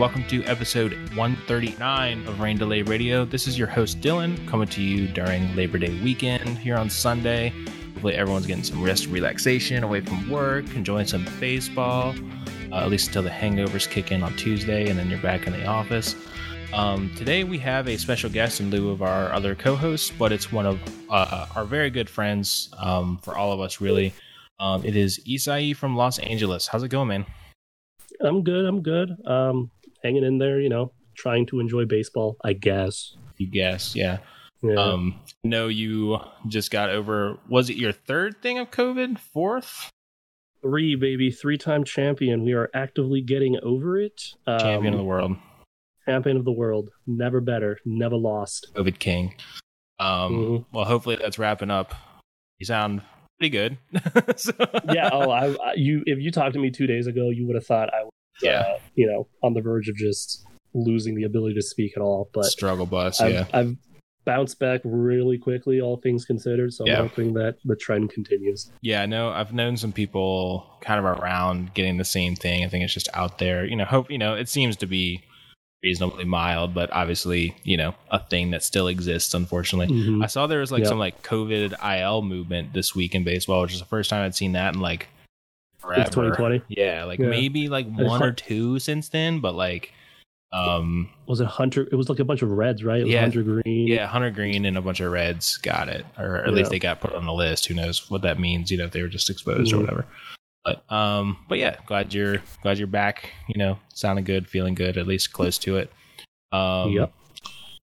Welcome to episode 139 of Rain Delay Radio. This is your host, Dylan, coming to you during Labor Day weekend here on Sunday. Hopefully, everyone's getting some rest relaxation away from work, enjoying some baseball, uh, at least until the hangovers kick in on Tuesday and then you're back in the office. Um, today, we have a special guest in lieu of our other co hosts, but it's one of uh, our very good friends um, for all of us, really. Um, it is Esai from Los Angeles. How's it going, man? I'm good. I'm good. Um, hanging in there, you know, trying to enjoy baseball, I guess. You guess, yeah. Yeah. Um, no, you just got over. Was it your third thing of COVID? Fourth Three, baby, three time champion. We are actively getting over it. Um, champion of the world, champion of the world. Never better, never lost. COVID king. Um, Mhm. well, hopefully that's wrapping up. You sound pretty good. So- yeah. Oh, I, I, you. If you talked to me two days ago, you would have thought I was, Yeah. uh, you know, on the verge of just losing the ability to speak at all. But struggle bus. I've, Yeah, I've bounced back really quickly, all things considered. So I'm hoping that the trend continues. yeah. No, I've known some people kind of around getting the same thing. I think it's just out there. You know, hope you know. It seems to be reasonably mild, but obviously, you know, a thing that still exists. Unfortunately. Mhm. I saw there was like Yep. some like COVID IL movement this week in baseball, which is the first time I'd seen that in like forever. Since 2020. Yeah, like Yeah. maybe like one or two since then, but like, um, Was it Hunter? It was like a bunch of reds, right? It was Yeah. Hunter Greene. yeah, Hunter Greene and a bunch of Reds got it, or at Yeah. least they got put on the list. Who knows what that means? You know, if they were just exposed or Mhm. whatever. But um, but yeah, glad you're glad you're back. You know, sounding good, feeling good, at least close to it. Um, Yep.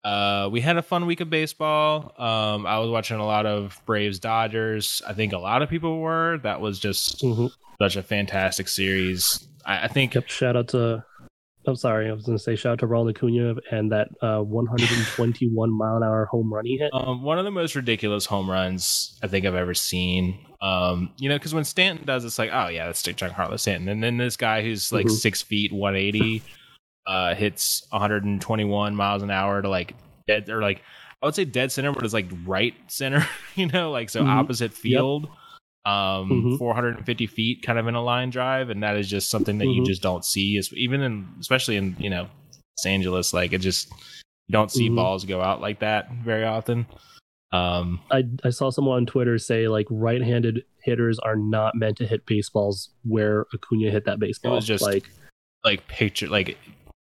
Uh, we had a fun week of baseball. Um, I was watching a lot of Braves Dodgers. I think a lot of people were. That was just Mhm. Such a fantastic series. I, I think Yep. Shout out to. I'm sorry, I was going to say shout out to Ronald Acuna and that uh, 121 mile an hour home run he hit. um, one of the most ridiculous home runs I think I've ever seen. Um, you know, because when Stanton does, it's like, oh yeah, that's Chuck Harlow Stanton, and then this guy who's like Mhm. six feet, one eighty, uh, hits 121 miles an hour to like dead or like I would say dead center, but it's like right center. You know, like so Mhm. opposite field. Um, Mhm. 450 feet, kind of in a line drive, and that is just something that you Mhm. just don't see. Is even in, especially in you know Los Angeles, like it just you don't see Mhm. balls go out like that very often. Um, I, I saw someone on Twitter say like right-handed hitters are not meant to hit baseballs where Acuna hit that baseball. It was just- like like picture like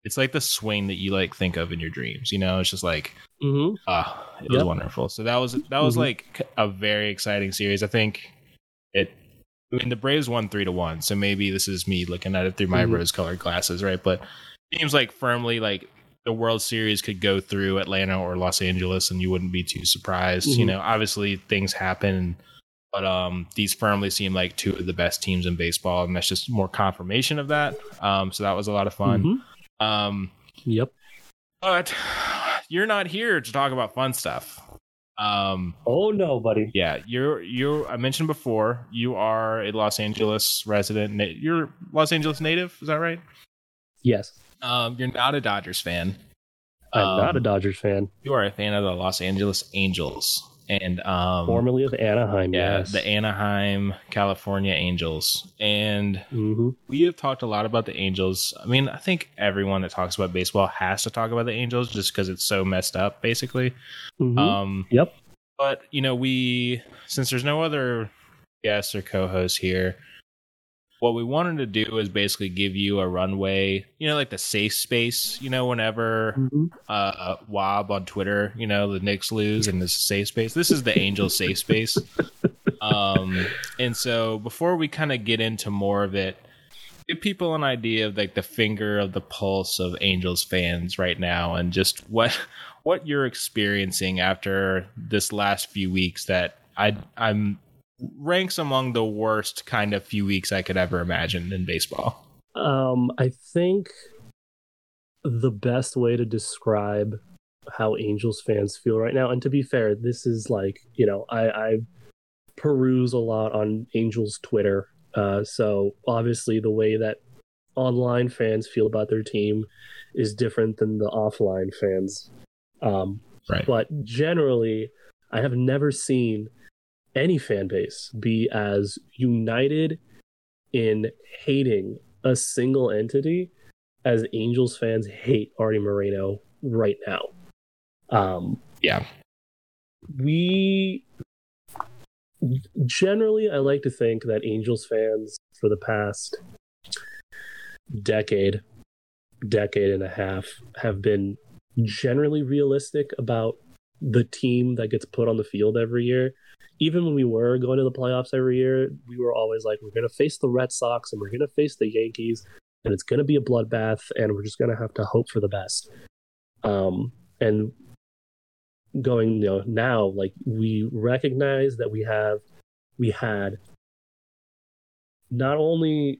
it's like the swing that you like think of in your dreams. You know, it's just like mhm. ah, it was wonderful. So that was that was Mhm. like a very exciting series. I think it. I mean, the Braves won three to one, so maybe this is me looking at it through my Mhm. rose-colored glasses, right? But it seems like firmly like the World Series could go through Atlanta or Los Angeles, and you wouldn't be too surprised. You Mhm. know, obviously things happen, but um, these firmly seem like two of the best teams in baseball, and that's just more confirmation of that. Um, so that was a lot of fun. Mhm. Um, Yep. but you're not here to talk about fun stuff. Um, Oh no, buddy. yeah, you're you're. I mentioned before you are a Los Angeles resident. You're Los Angeles native, is that right? Yes, Um, you're not a Dodgers fan. I'm Um, not a Dodgers fan. You are a fan of the Los Angeles Angels and um, Formerly of Anaheim. yeah, yes. the Anaheim, California Angels, and hmm we have talked a lot about the Angels. I mean, I think everyone that talks about baseball has to talk about the Angels just because it's so messed up, basically. hmm Um, yep. but you know, we since there's no other guests or co-hosts here, what we wanted to do is basically give you a runway, you know, like the safe space. You know, whenever hmm uh, Wob on Twitter, you know, the Knicks lose and this safe space. This is the Angels safe space. Um, and so before we kind of get into more of it, give people an idea of like the finger of the pulse of Angels fans right now and just what what you're experiencing after this last few weeks that I I'm ranks among the worst kind of few weeks I could ever imagine in baseball. Um, I think the best way to describe how Angels fans feel right now, and to be fair, this is like you know I I peruse a lot on Angels Twitter, uh, so obviously the way that online fans feel about their team is different than the offline fans. Um, Right. but generally, I have never seen any fan base be as united in hating a single entity as Angels fans hate Arte Moreno right now. Um, yeah, we generally I like to think that Angels fans for the past decade, decade and a half have been generally realistic about the team that gets put on the field every year. Even when we were going to the playoffs every year, we were always like, we're going to face the Red Sox and we're going to face the Yankees, and it's going to be a bloodbath, and we're just going to have to hope for the best. Um, and going, you know, now like we recognize that we have, we had not only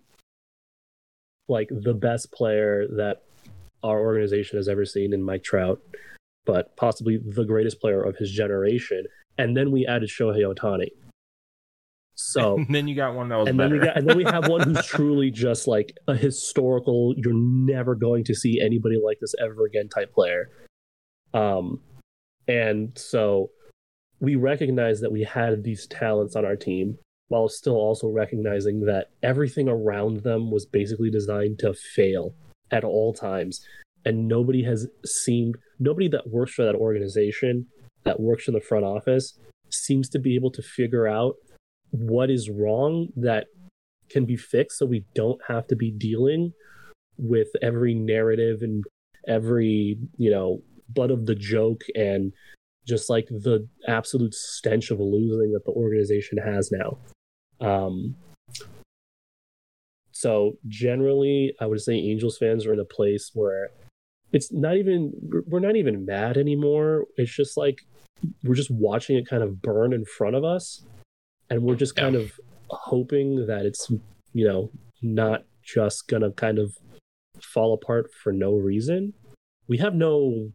like the best player that our organization has ever seen in Mike Trout, but possibly the greatest player of his generation. And then we added Shohei Ohtani. So and then you got one that was and better. then we got and then we have one who's truly just like a historical. You're never going to see anybody like this ever again type player. Um, and so we recognize that we had these talents on our team while still also recognizing that everything around them was basically designed to fail at all times and nobody has seemed nobody that works for that organization that works in the front office seems to be able to figure out what is wrong that can be fixed so we don't have to be dealing with every narrative and every you know butt of the joke and just like the absolute stench of losing that the organization has now. Um so generally i would say angels fans are in a place where it's not even we're not even mad anymore. It's just like we're just watching it kind of burn in front of us. And we're just kind Yeah. of hoping that it's you know not just gonna kind of fall apart for no reason. We have no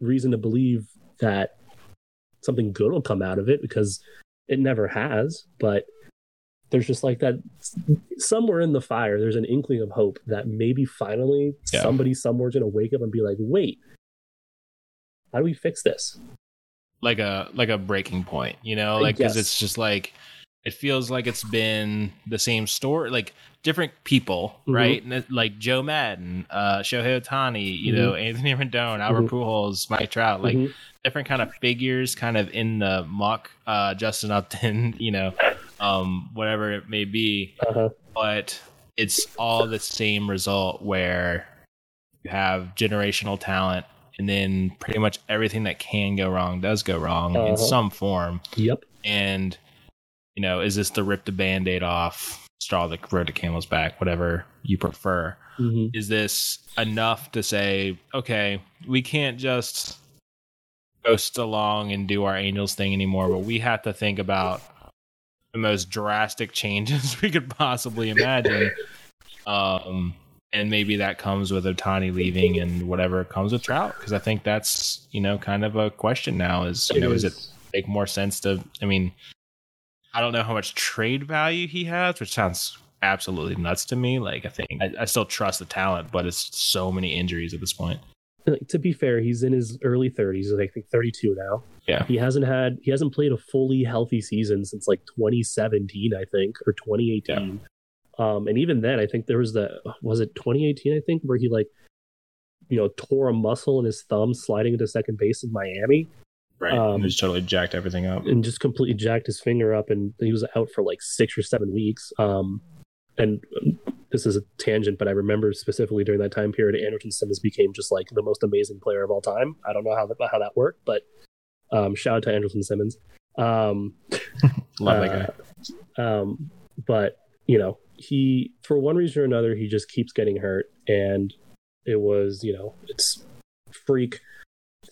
reason to believe that something good will come out of it because it never has but there's just like that somewhere in the fire there's an inkling of hope that maybe finally Yeah. somebody somewhere's gonna wake up and be like wait how do we fix this like a like a breaking point, you know, like because it's just like it feels like it's been the same story, like different people, Mhm. right? And it- like Joe Maddon, uh, Shohei Ohtani, you know, Anthony Rendon, Albert Mhm. Pujols, Mike Trout, like Mhm. different kind of figures, kind of in the muck. Uh, Justin Upton, you know, um, whatever it may be, uh-huh. but it's all the same result where you have generational talent and then pretty much everything that can go wrong does go wrong Uh-huh. in some form. Yep. And you know is this the rip the band-aid off straw that rode the camel's back whatever you prefer. Hmm is this enough to say okay we can't just ghost along and do our angels thing anymore but we have to think about the most drastic changes we could possibly imagine. Um and maybe that comes with Ohtani leaving and whatever comes with Trout because I think that's you know kind of a question now is you know is it make more sense to I mean I don't know how much trade value he has which sounds absolutely nuts to me. Like I think I, I still trust the talent but it's so many injuries at this point. Like, to be fair he's in his early 30s he's i think 32 now Yeah. he hasn't had he hasn't played a fully healthy season since like 2017 i think or 2018 um and even then i think there was the was it 2018 i think where he like you know tore a muscle in his thumb sliding into second base in miami. Right. Um, just totally jacked everything up. and just completely jacked his finger up and he was out for like six or seven weeks. Um and this is a tangent but i remember specifically during that time period andrelton simmons became just like the most amazing player of all time. I don't know how that how that worked but um shout out to andrelton simmons. Um love that guy. uh, um but you know he for one reason or another he just keeps getting hurt. And it was you know it's freak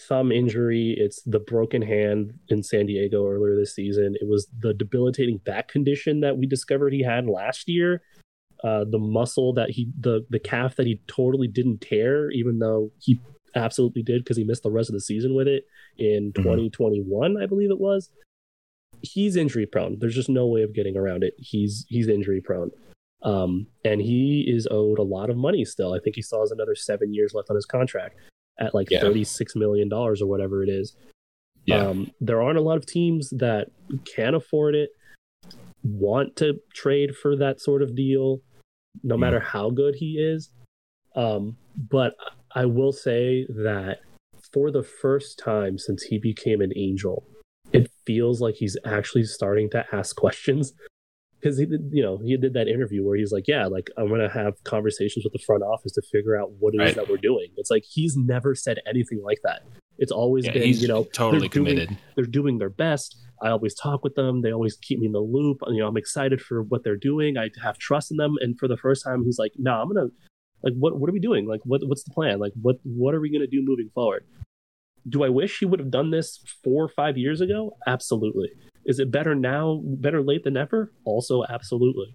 thumb injury. It's the broken hand in san diego earlier this season. It was the debilitating back condition that we discovered he had last year. Uh the muscle that he the the calf that he totally didn't tear even though he absolutely did because he missed the rest of the season with it in Mhm. 2021 i believe it was he's injury prone there's just no way of getting around it he's he's injury prone um and he is owed a lot of money still i think he still has another seven years left on his contract at like Yeah. 36 million dollars or whatever it is Yeah. um there aren't a lot of teams that can afford it want to trade for that sort of deal no Mm. matter how good he is Um, but I will say that for the first time since he became an angel, it feels like he's actually starting to ask questions. Because he did, you know, he did that interview where he's like, "Yeah, like I'm gonna have conversations with the front office to figure out what it is Right. that we're doing." It's like he's never said anything like that. It's always Yeah, been, you know, totally they're doing- committed. they're doing their best. I always talk with them. They always keep me in the loop. You know, I'm excited for what they're doing. I have trust in them. And for the first time, he's like, "No, I'm gonna like what? What are we doing? Like, what? What's the plan? Like, what? What are we gonna do moving forward?" Do I wish he would have done this four or five years ago? Absolutely. Is it better now? Better late than never? Also, absolutely.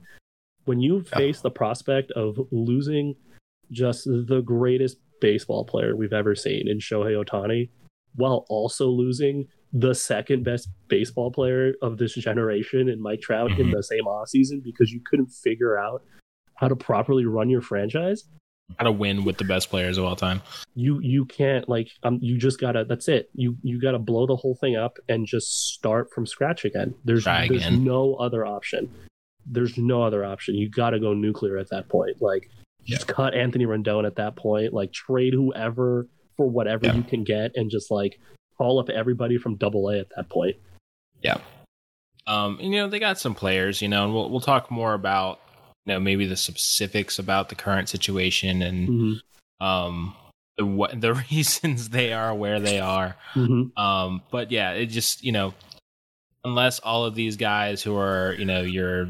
When you Yeah. face the prospect of losing just the greatest baseball player we've ever seen in Shohei Ohtani, while also losing the second best baseball player of this generation in Mike Trout in Mhm. the same offseason because you couldn't figure out how to properly run your franchise, How to win with the best players of all time. you you can't like um you just gotta that's it. You you gotta blow the whole thing up and just start from scratch again. There's Try there's again. no other option. There's no other option. You gotta go nuclear at that point. Like just cut Anthony Rendon at that point. Like trade whoever for whatever Yeah. you can get and just like call up everybody from double A at that point. Yeah um, you know, they got some players, you know, and we'll we'll talk more about know maybe the specifics about the current situation and Mm-hmm. um the what the reasons they are where they are. Mm-hmm. Um, but yeah, it just you know, unless all of these guys who are you know your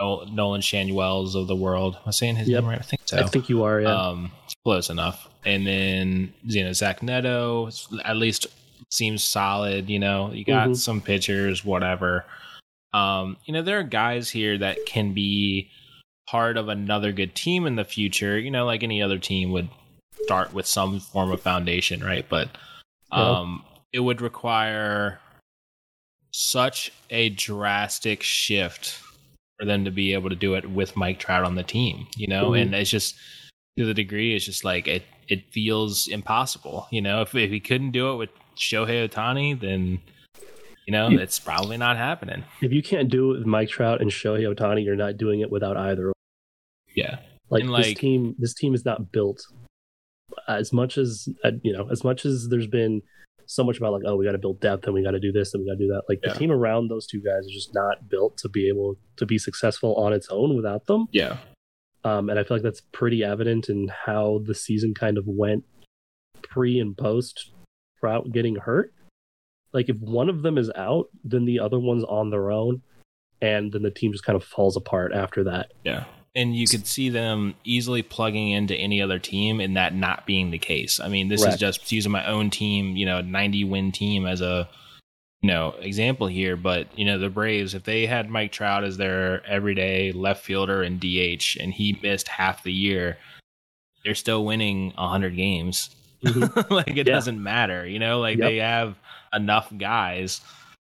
Nol- Nolan Schanuels of the world, am I saying his Yep. name right? I think so. I think you are, yeah. Um, it's close enough. And then you know Zach Neto at least seems solid. You know, you got Mhm. some pitchers, whatever. Um, you know, there are guys here that can be part of another good team in the future. You know, like any other team would start with some form of foundation, right? But Yeah. um, it would require such a drastic shift for them to be able to do it with Mike Trout on the team, you know, Mhm. and it's just to the degree it's just like it it feels impossible, you know. If if he couldn't do it with Shohei Ohtani, then you know Yeah. it's probably not happening. if you can't do it with Mike Trout and Shohei Ohtani, you're not doing it without either. Yeah, Like, And, this team, this team is not built as much as uh, you know, as much as there's been so much about like, oh, we got to build depth and we got to do this and we got to do that. Like Yeah. the team around those two guys is just not built to be able to be successful on its own without them. yeah, Um, and I feel like that's pretty evident in how the season kind of went pre and post Trout getting hurt. Like if one of them is out, then the other one's on their own, and then the team just kind of falls apart after that. yeah. And you could see them easily plugging into any other team and that not being the case. I mean, this is just using my own team, you know, 90 win team as a you know example here. But you know, the Braves, if they had Mike Trout as their everyday left fielder and DH, and he missed half the year, they're still winning 100 games. Mm-hmm. like it Yeah. doesn't matter, you know. Like Yep. they have enough guys.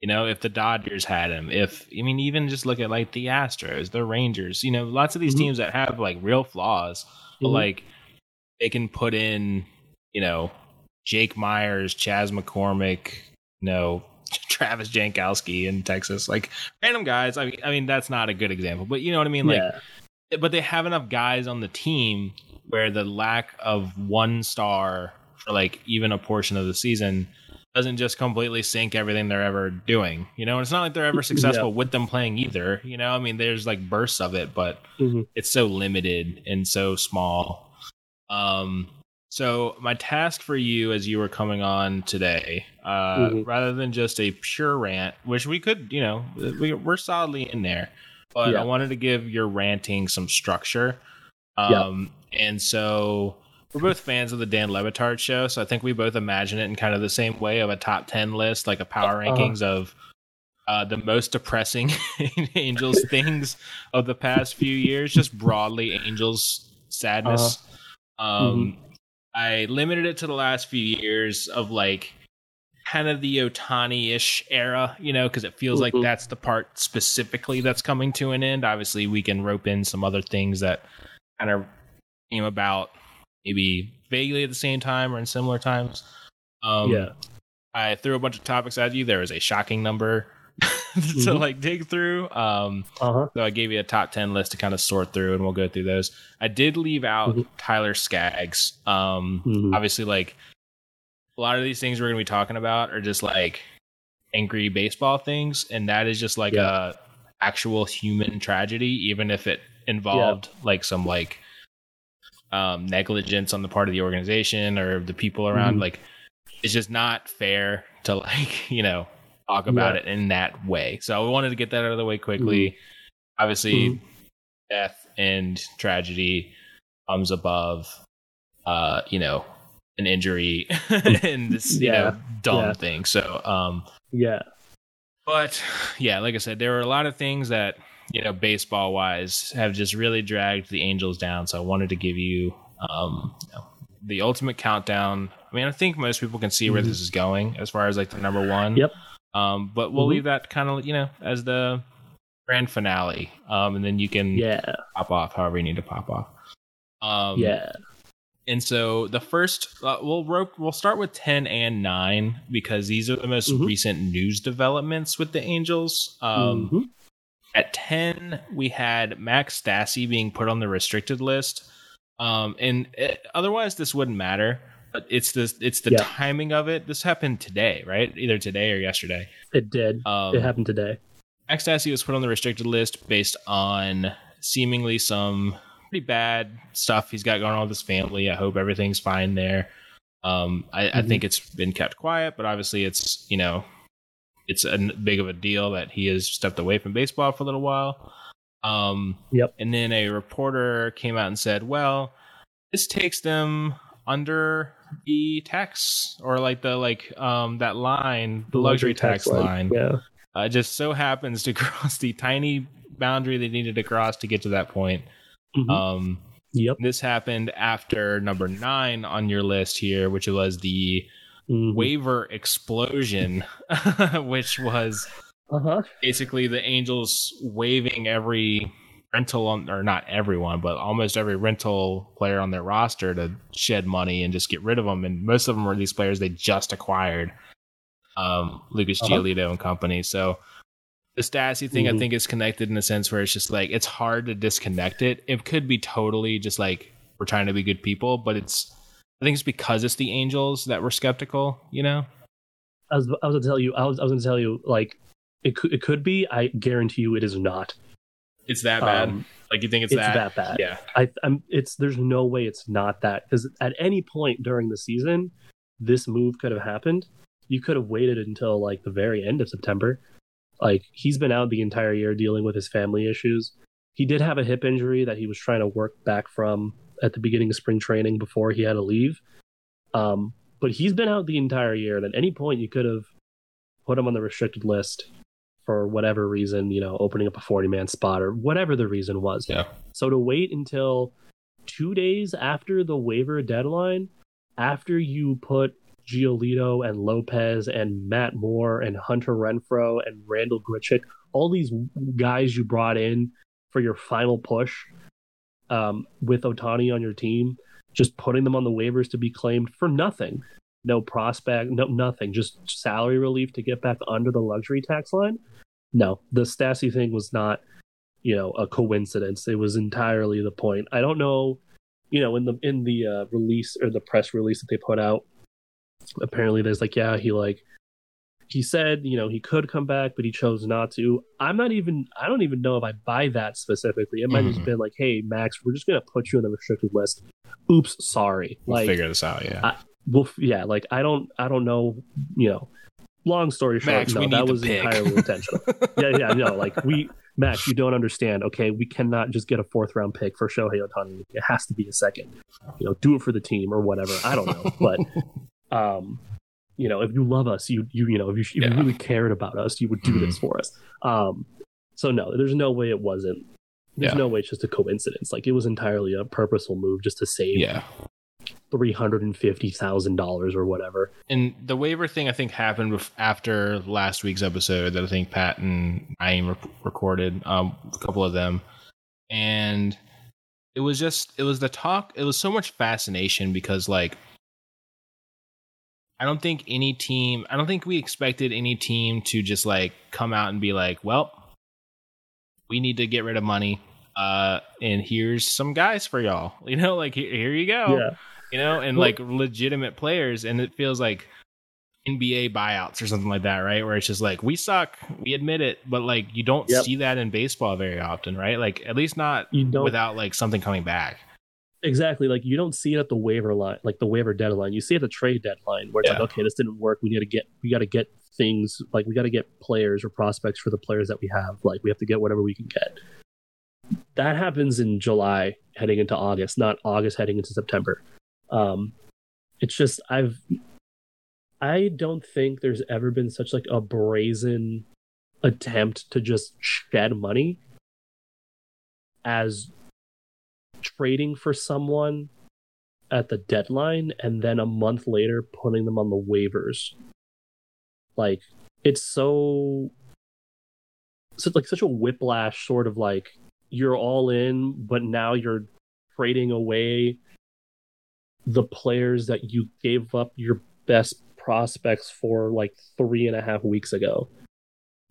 You know, if the Dodgers had him, if I mean, even just look at like the Astros, the Rangers. You know, lots of these Mhm. teams that have like real flaws, but Mhm. like they can put in, you know, Jake Meyers, Chas McCormick, you know, Travis Jankowski in Texas, like random guys. I mean, I mean that's not a good example, but you know what I mean. Like, yeah, but they have enough guys on the team where the lack of one star for like even a portion of the season doesn't just completely sink everything they're ever doing. You know, and it's not like they're ever successful with them playing either. You know, I mean, there's like bursts of it, but Mhm. it's so limited and so small. Um, so my task for you as you were coming on today, uh, Mhm. rather than just a pure rant, which we could, you know, we, we're solidly in there, but Yeah. I wanted to give your ranting some structure. Yeah. Um, and so we're both fans of the Dan Le Batard show, so I think we both imagine it in kind of the same way of a top ten list, like a power Uh-huh. rankings of uh, the most depressing Angels things of the past few years, just broadly Angels sadness. Um, I limited it to the last few years of like kind of the Ohtani ish era, you know, because it feels like Mhm. that's the part specifically that's coming to an end. Obviously, we can rope in some other things that kind of came about maybe vaguely at the same time or in similar times. Um, yeah. I threw a bunch of topics at you. There was a shocking number to Mhm. like dig through. Um, Uh huh. so I gave you a top ten list to kind of sort through, and we'll go through those. I did leave out Mhm. Tyler Skaggs. Um, Mhm. obviously, like a lot of these things we're going to be talking about are just like angry baseball things, and that is just like Yeah. a actual human tragedy, even if it involved like some like um, negligence on the part of the organization or the people around. Mhm. Like, it's just not fair to like you know talk about Yeah. it in that way. So I wanted to get that out of the way quickly. Obviously, Mhm. death and tragedy comes above, uh, you know, an injury and this, you Yeah. know, dumb Yeah. thing. So, um, Yeah. but yeah, like I said, there were a lot of things that you know, baseball wise, have just really dragged the Angels down. So I wanted to give you, um, you know, the ultimate countdown. I mean, I think most people can see where Mhm. this is going as far as like the number one. Yep. Um, but we'll Mhm. leave that kind of you know as the grand finale. Um, and then you can Yeah. pop off however you need to pop off. Um, yeah. and so the first, uh, we'll rope, we'll start with ten and nine because these are the most Mhm. recent news developments with the Angels. Um, Mhm. At ten, we had Max Stassi being put on the restricted list, um, and it, otherwise this wouldn't matter. But it's the it's the Yeah. timing of it. This happened today, right? Either today or yesterday. It did. Um, it happened today. Max Stassi was put on the restricted list based on seemingly some pretty bad stuff he's got going on with his family. I hope everything's fine there. Um, I, I Mhm. think it's been kept quiet, but obviously it's you know it's a big of a deal that he has stepped away from baseball for a little while. Um, Yep. And then a reporter came out and said, "Well, this takes them under the tax or like the like um that line, the luxury, tax, line." Yeah. uh, it just so happens to cross the tiny boundary they needed to cross to get to that point. Mhm. Um, yep. this happened after number nine on your list here, which was the Mhm. waiver explosion, which was Uh-huh. basically the Angels waiving every rental on, or not everyone, but almost every rental player on their roster to shed money and just get rid of them. And most of them were these players they just acquired, um, Lucas Uh-huh. Giolito and company. So the Stassi thing, I Mhm. think, is connected in a sense where it's just like it's hard to disconnect it. It could be totally just like we're trying to be good people, but it's I think it's because it's the Angels that we're skeptical, you know? I was I was gonna tell you I was I was gonna tell you like it could it could be. I guarantee you it is not. It's that bad. Um, like you think it's, it's that? that bad. Yeah. I, I'm. It's there's no way it's not that because at any point during the season, this move could have happened. You could have waited until like the very end of September. Like he's been out the entire year dealing with his family issues. He did have a hip injury that he was trying to work back from at the beginning of spring training before he had to leave. Um, but he's been out the entire year, and at any point you could have put him on the restricted list for whatever reason, you know, opening up a 40 man spot or whatever the reason was. Yeah. So to wait until two days after the waiver deadline, after you put Giolito and Lopez and Matt Moore and Hunter Renfroe and Randall Grichuk, all these guys you brought in for your final push um, with Ohtani on your team, just putting them on the waivers to be claimed for nothing. No prospect, no nothing, just salary relief to get back under the luxury tax line. No, the Stassi thing was not you know a coincidence it was entirely the point i don't know you know in the in the uh, release or the press release that they put out apparently there's like yeah he like he said you know he could come back but he chose not to i'm not even i don't even know if i buy that specifically it might have just Mhm. been like hey max we're just gonna put you on the restricted list oops sorry We'll like figure this out. Yeah. I- well yeah like i don't i don't know you know long story short Max, no that was pig. entirely intentional yeah, yeah, no, like we, Max, you don't understand. Okay, we cannot just get a fourth round pick for Shohei Ohtani. It has to be a second. You know, do it for the team or whatever. I don't know, but um, you know, if you love us, you you you know, if you, if Yeah. you really cared about us, you would do Mhm. this for us. Um, so no, there's no way it wasn't. There's Yeah. no way it's just a coincidence. Like it was entirely a purposeful move just to save yeah. three hundred and fifty thousand dollars or whatever. And the waiver thing, I think, happened after last week's episode that I think Pat and I re- recorded, um, a couple of them. And it was just, it was the talk, it was so much fascination because, like, I don't think any team, I don't think we expected any team to just like come out and be like, well, we need to get rid of money. Uh, and here's some guys for y'all. You know, like here, here you go. Yeah. You know, and like legitimate players. And it feels like NBA buyouts or something like that, right? Where it's just like, we suck, we admit it, but like you don't Yep. see that in baseball very often, right? Like at least not You don't without like something coming back. Exactly like you don't see it at the waiver line, like the waiver deadline. You see it at the trade deadline where it's Yeah. like, okay, this didn't work. We need to get we got to get things like we got to get players or prospects for the players that we have. Like we have to get whatever we can get. That happens in July heading into August, not August heading into September. Um, it's just I've I don't think there's ever been such like a brazen attempt to just shed money as trading for someone at the deadline and then a month later putting them on the waivers. Like it's so so like such a whiplash sort of like you're all in, but now you're trading away the players that you gave up your best prospects for like three and a half weeks ago.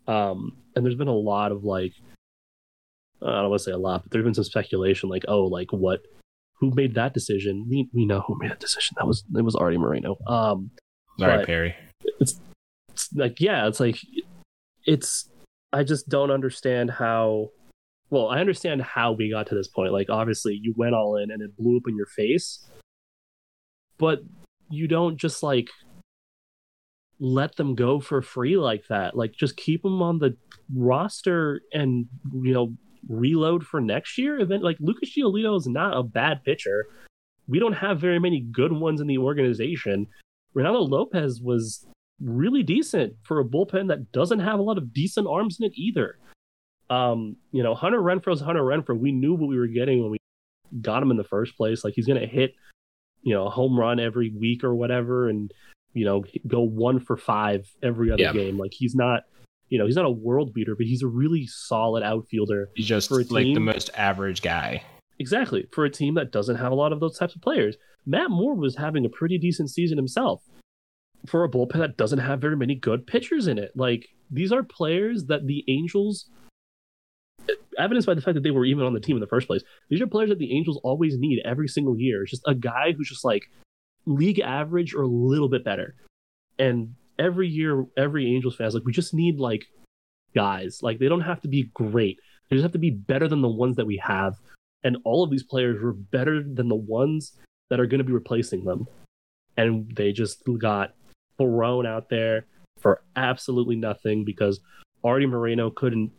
Um, and there's been a lot of like, I don't want to say a lot, but there's been some speculation like, oh, like what, who made that decision? We we know who made that decision. That was it was Arte Moreno. Um, All right, Perry. it's like yeah it's like it's i just don't understand how well i understand how we got to this point like obviously you went all in and it blew up in your face but you don't just like let them go for free like that like just keep them on the roster and you know reload for next year Event like lucas giolito is not a bad pitcher we don't have very many good ones in the organization reynaldo lopez was really decent for a bullpen that doesn't have a lot of decent arms in it either. Um, you know, Hunter Renfroe's Hunter Renfroe. We knew what we were getting when we got him in the first place. Like he's gonna hit, you know, a home run every week or whatever, and you know, go one for five every other Yeah. game. Like he's not, you know, he's not a world beater, but he's a really solid outfielder. He's just for a like the most average guy. Exactly for a team that doesn't have a lot of those types of players. Matt Moore was having a pretty decent season himself for a bullpen that doesn't have very many good pitchers in it. Like these are players that the Angels, evidenced by the fact that they were even on the team in the first place. These are players that the Angels always need every single year. It's just a guy who's just like league average or a little bit better. And every year, every Angels fan is like, we just need like guys. Like they don't have to be great. They just have to be better than the ones that we have. And all of these players were better than the ones that are going to be replacing them. And they just got thrown out there for absolutely nothing because Arte Moreno couldn't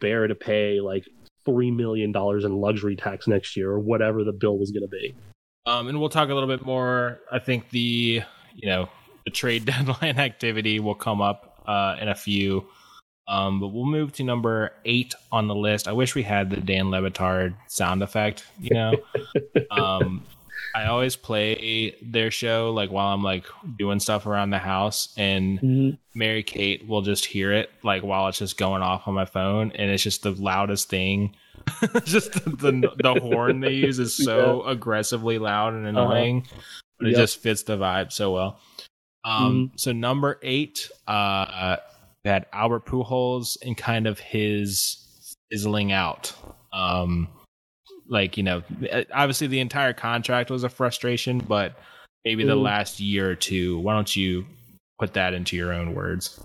bear to pay like three million dollars in luxury tax next year or whatever the bill was going to be. Um, and we'll talk a little bit more. I think the you know the trade deadline activity will come up uh, in a few. Um, but we'll move to number eight on the list. I wish we had the Dan Le Batard sound effect. You know, um, I always play their show like while I'm like doing stuff around the house, and Mary Kate will just hear it like while it's just going off on my phone, and it's just the loudest thing. just the, the the horn they use is so aggressively loud and annoying, but it Yep. just fits the vibe so well. Um, so number eight, uh, had Albert Pujols and kind of his fizzling out. Um, like you know, obviously the entire contract was a frustration, but maybe the Mhm. last year or two. Why don't you put that into your own words?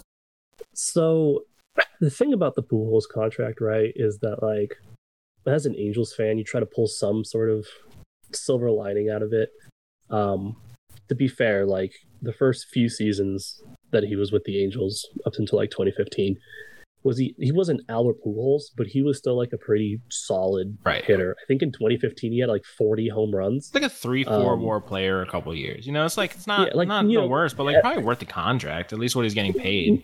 So the thing about the Pujols contract, right, is that like as an Angels fan, you try to pull some sort of silver lining out of it. Um, to be fair, like the first few seasons that he was with the Angels up until like 2015, was he he wasn't Albert Pujols, but he was still like a pretty solid Right. hitter. I think in 2015 he had like 40 home runs. It's like a three, four Um, war player a couple years. You know, it's like it's not Yeah, like, not the know, worst, but like yeah. probably worth the contract. At least what he's getting paid.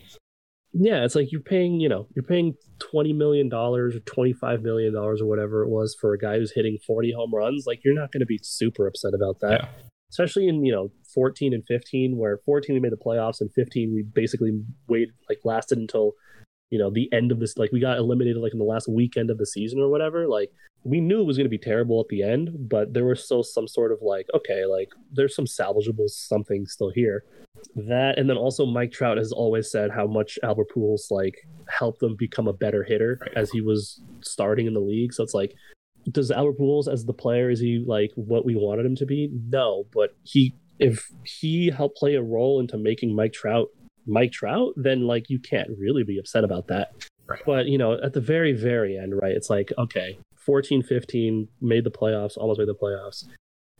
Yeah, it's like you're paying, you know, you're paying twenty million dollars or twenty five million dollars or whatever it was for a guy who's hitting forty home runs. Like you're not going to be super upset about that, Yeah. especially in you know fourteen and fifteen, where fourteen we made the playoffs and fifteen we basically waited like lasted until you know the end of this. Like we got eliminated like in the last weekend of the season or whatever. Like we knew it was going to be terrible at the end, but there was still some sort of like okay, like there's some salvageable something still here. that and then also Mike Trout has always said how much Albert Pujols like helped them become a better hitter Right. as he was starting in the league. So it's like, does Albert Pujols as the player is he like what we wanted him to be? No, but he if he helped play a role into making Mike Trout Mike Trout, then like you can't really be upset about that. Right. But you know, at the very very end, right? It's like okay, 14, 15 made the playoffs, almost made the playoffs.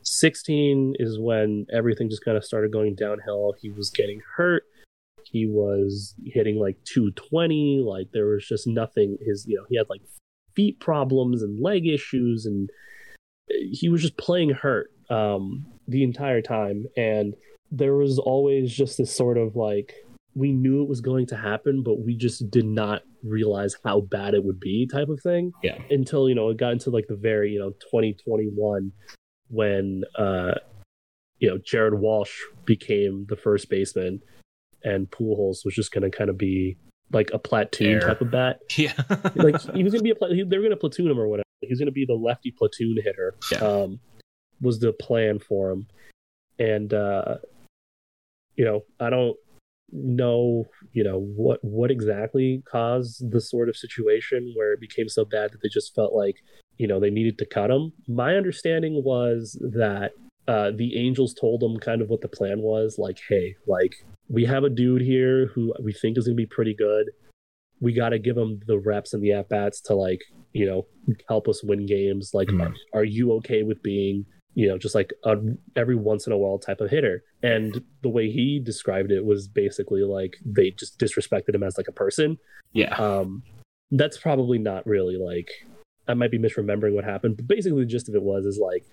16 is when everything just kind of started going downhill. He was getting hurt. He was hitting like 220. Like there was just nothing. His, you know, he had like feet problems and leg issues, and he was just playing hurt um, the entire time. And there was always just this sort of like, we knew it was going to happen, but we just did not realize how bad it would be type of thing Yeah. until you know it got into like the very you know 2021 when uh you know Jared Walsh became the first baseman and Pujols was just going to kind of be like a platoon Air. type of bat Yeah. like he was going to be a he- they were going to platoon him or whatever He's going to be the lefty platoon hitter Yeah. um was the plan for him. And uh you know I don't know you know what what exactly caused the sort of situation where it became so bad that they just felt like you know they needed to cut him. My understanding was that uh the angels told him kind of what the plan was like hey like we have a dude here who we think is going to be pretty good. We got to give him the reps and the at bats to like you know help us win games. Like Mhm. are, are you okay with being you know just like a every once in a while type of hitter and the way he described it was basically like they just disrespected him as like a person Yeah. um that's probably not really like i might be misremembering what happened but basically the gist of it was is like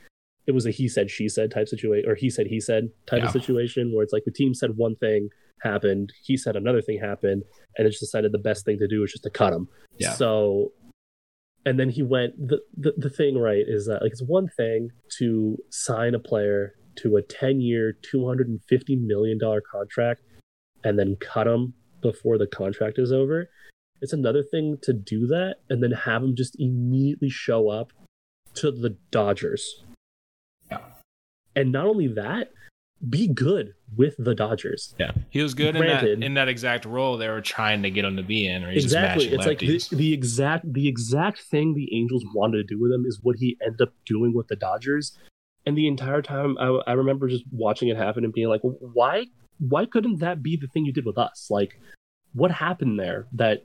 it was a he said she said type situation or he said he said type Yeah. of situation where it's like the team said one thing happened he said another thing happened and it just decided the best thing to do was just to cut him Yeah. so and then he went the, the the thing right is that like it's one thing to sign a player to a 10 year 250 million dollar contract and then cut him before the contract is over it's another thing to do that and then have him just immediately show up to the dodgers Yeah. and not only that be good with the dodgers. Yeah. He was good in that in that exact role they were trying to get him to be in. Or exactly. Just it's like the, the exact the exact thing the angels wanted to do with him is what he ended up doing with the dodgers. And the entire time i, I remember just watching it happen and being like why why couldn't that be the thing you did with us? Like what happened there that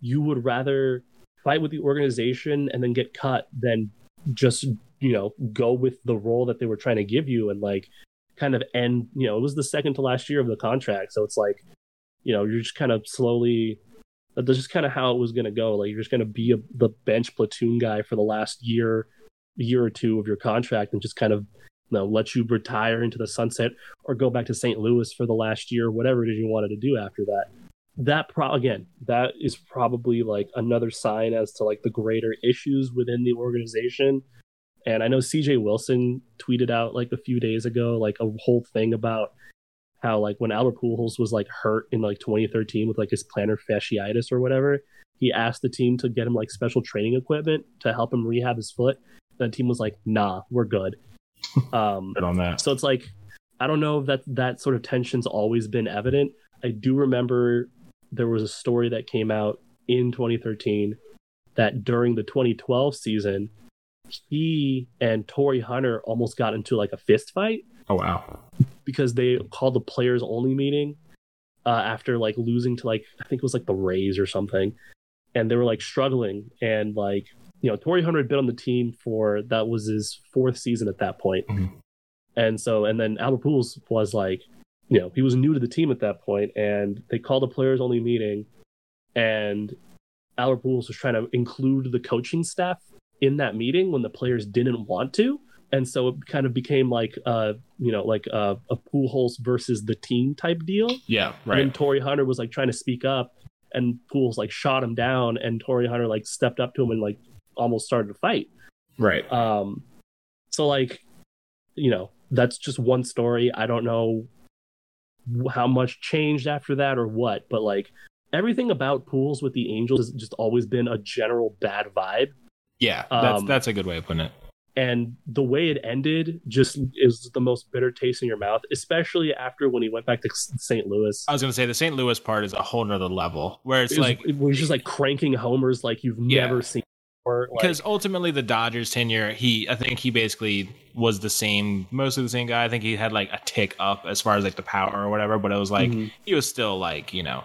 you would rather fight with the organization and then get cut than just you know go with the role that they were trying to give you and like kind of end you know it was the second to last year of the contract. So it's like you know you're just kind of slowly that's just kind of how it was going to go. Like you're just going to be a, the bench platoon guy for the last year year or two of your contract and just kind of you know let you retire into the sunset or go back to St. Louis for the last year whatever it is you wanted to do after that. That pro again that is probably like another sign as to like the greater issues within the organization and i know cj wilson tweeted out like a few days ago like a whole thing about how like when albert pujols was like hurt in like 2013 with like his plantar fasciitis or whatever he asked the team to get him like special training equipment to help him rehab his foot and the team was like nah we're good um Good on that. so it's like I don't know if that that sort of tension's always been evident. I do remember there was a story that came out in 2013 that during the 2012 season, he and Torii Hunter almost got into like a fist fight. Oh wow. because they called the players only meeting uh, after like losing to like I think it was like the Rays or something, and they were like struggling. And like you know Torii Hunter had been on the team for that was his fourth season at that point, Mhm. and so and then Albert Pujols was like you know he was new to the team at that point, and they called a players only meeting, and Albert Pujols was trying to include the coaching staff in that meeting when the players didn't want to and so it kind of became like uh you know like a, a Pujols versus the team type deal Yeah. Right. And Torii Hunter was like trying to speak up and Pujols like shot him down and Torii Hunter like stepped up to him and like almost started to fight Right. um so like you know that's just one story i don't know how much changed after that or what but like everything about Pujols with the angels has just always been a general bad vibe Yeah. That's um, that's a good way of putting it. and the way it ended just is the most bitter taste in your mouth, especially after when he went back to St. Louis. I was gonna say the St. Louis part is a whole nother level where it's It was, like was just like cranking homers like you've Yeah. never seen before. Like, because ultimately the Dodgers tenure, he I think he basically was the same, mostly the same guy. I think he had like a tick up as far as like the power or whatever, but it was like Mhm. he was still like you know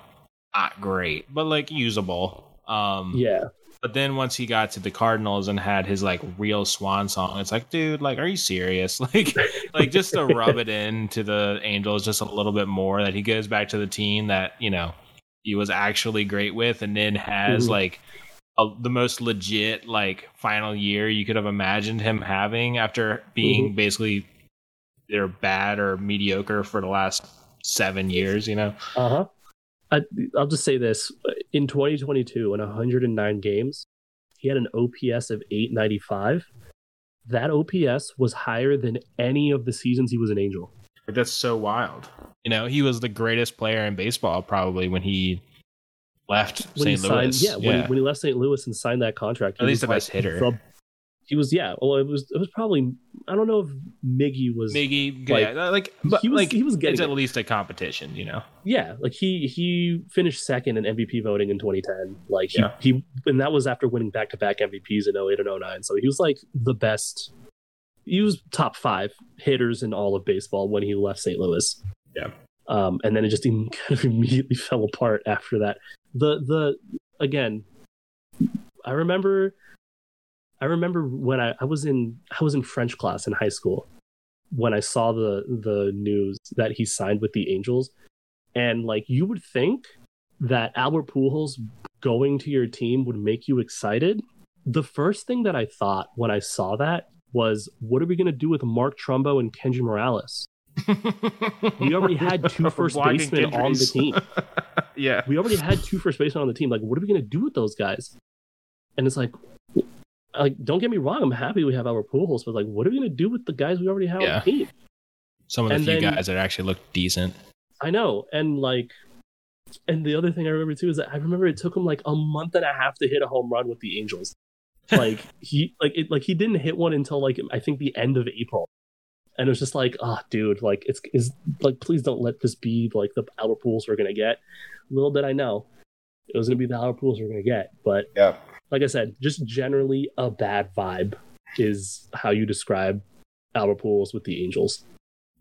not great, but like usable. Um, yeah, But then once he got to the Cardinals and had his like real swan song, it's like, dude, like, are you serious? Like, like just to rub it into the Angels just a little bit more that he goes back to the team that you know he was actually great with, and then has Mhm. like a, the most legit like final year you could have imagined him having after being basically either bad or mediocre for the last seven years. You know, uh huh. I, I'll just say this: in 2022, in 109 games, he had an OPS of 895. That OPS was higher than any of the seasons he was an Angel. That's so wild. You know, he was the greatest player in baseball probably when he left When he St. signed, Louis. yeah, when, when he left St. Louis and signed that contract, At he least was the best hitter. the- he was, yeah. Well, it was, it was probably. I don't know if Miggy was. Miggy, like, yeah, like, but he was, like, he was getting it's it. at least a competition, you know. Yeah, like he he finished second in MVP voting in 2010. Like he, Yeah. he and that was after winning back to back MVPs in 08 and 09. So he was like the best. He was top five hitters in all of baseball when he left St. Louis. Yeah. Um, and then it just kind of immediately fell apart after that. The the again, I remember. I remember when I, I was in I was in French class in high school when I saw the the news that he signed with the Angels, and like you would think that Albert Pujols going to your team would make you excited. The first thing that I thought when I saw that was, what are we going to do with Mark Trumbo and Kendrys Morales? We already had two first basemen on the team. yeah. We already had two first basemen on the team. Like, what are we going to do with those guys? And it's like, like don't get me wrong, I'm happy we have Albert Pujols, but like, what are we going to do with the guys we already have Yeah. on the team? Some of the And few then- guys that actually look decent. I know, and like, and the other thing I remember too is that I remember it took him like a month and a half to hit a home run with the Angels. Like he, like it, like he didn't hit one until like I think the end of April, and it was just like, ah, dude, like it's is like please don't let this be like the Albert Pujols we're gonna get. Little did I know, it was gonna be the Albert Pujols we're gonna get. But Yeah. Like I said, just generally a bad vibe is how you describe Albert Pujols with the Angels.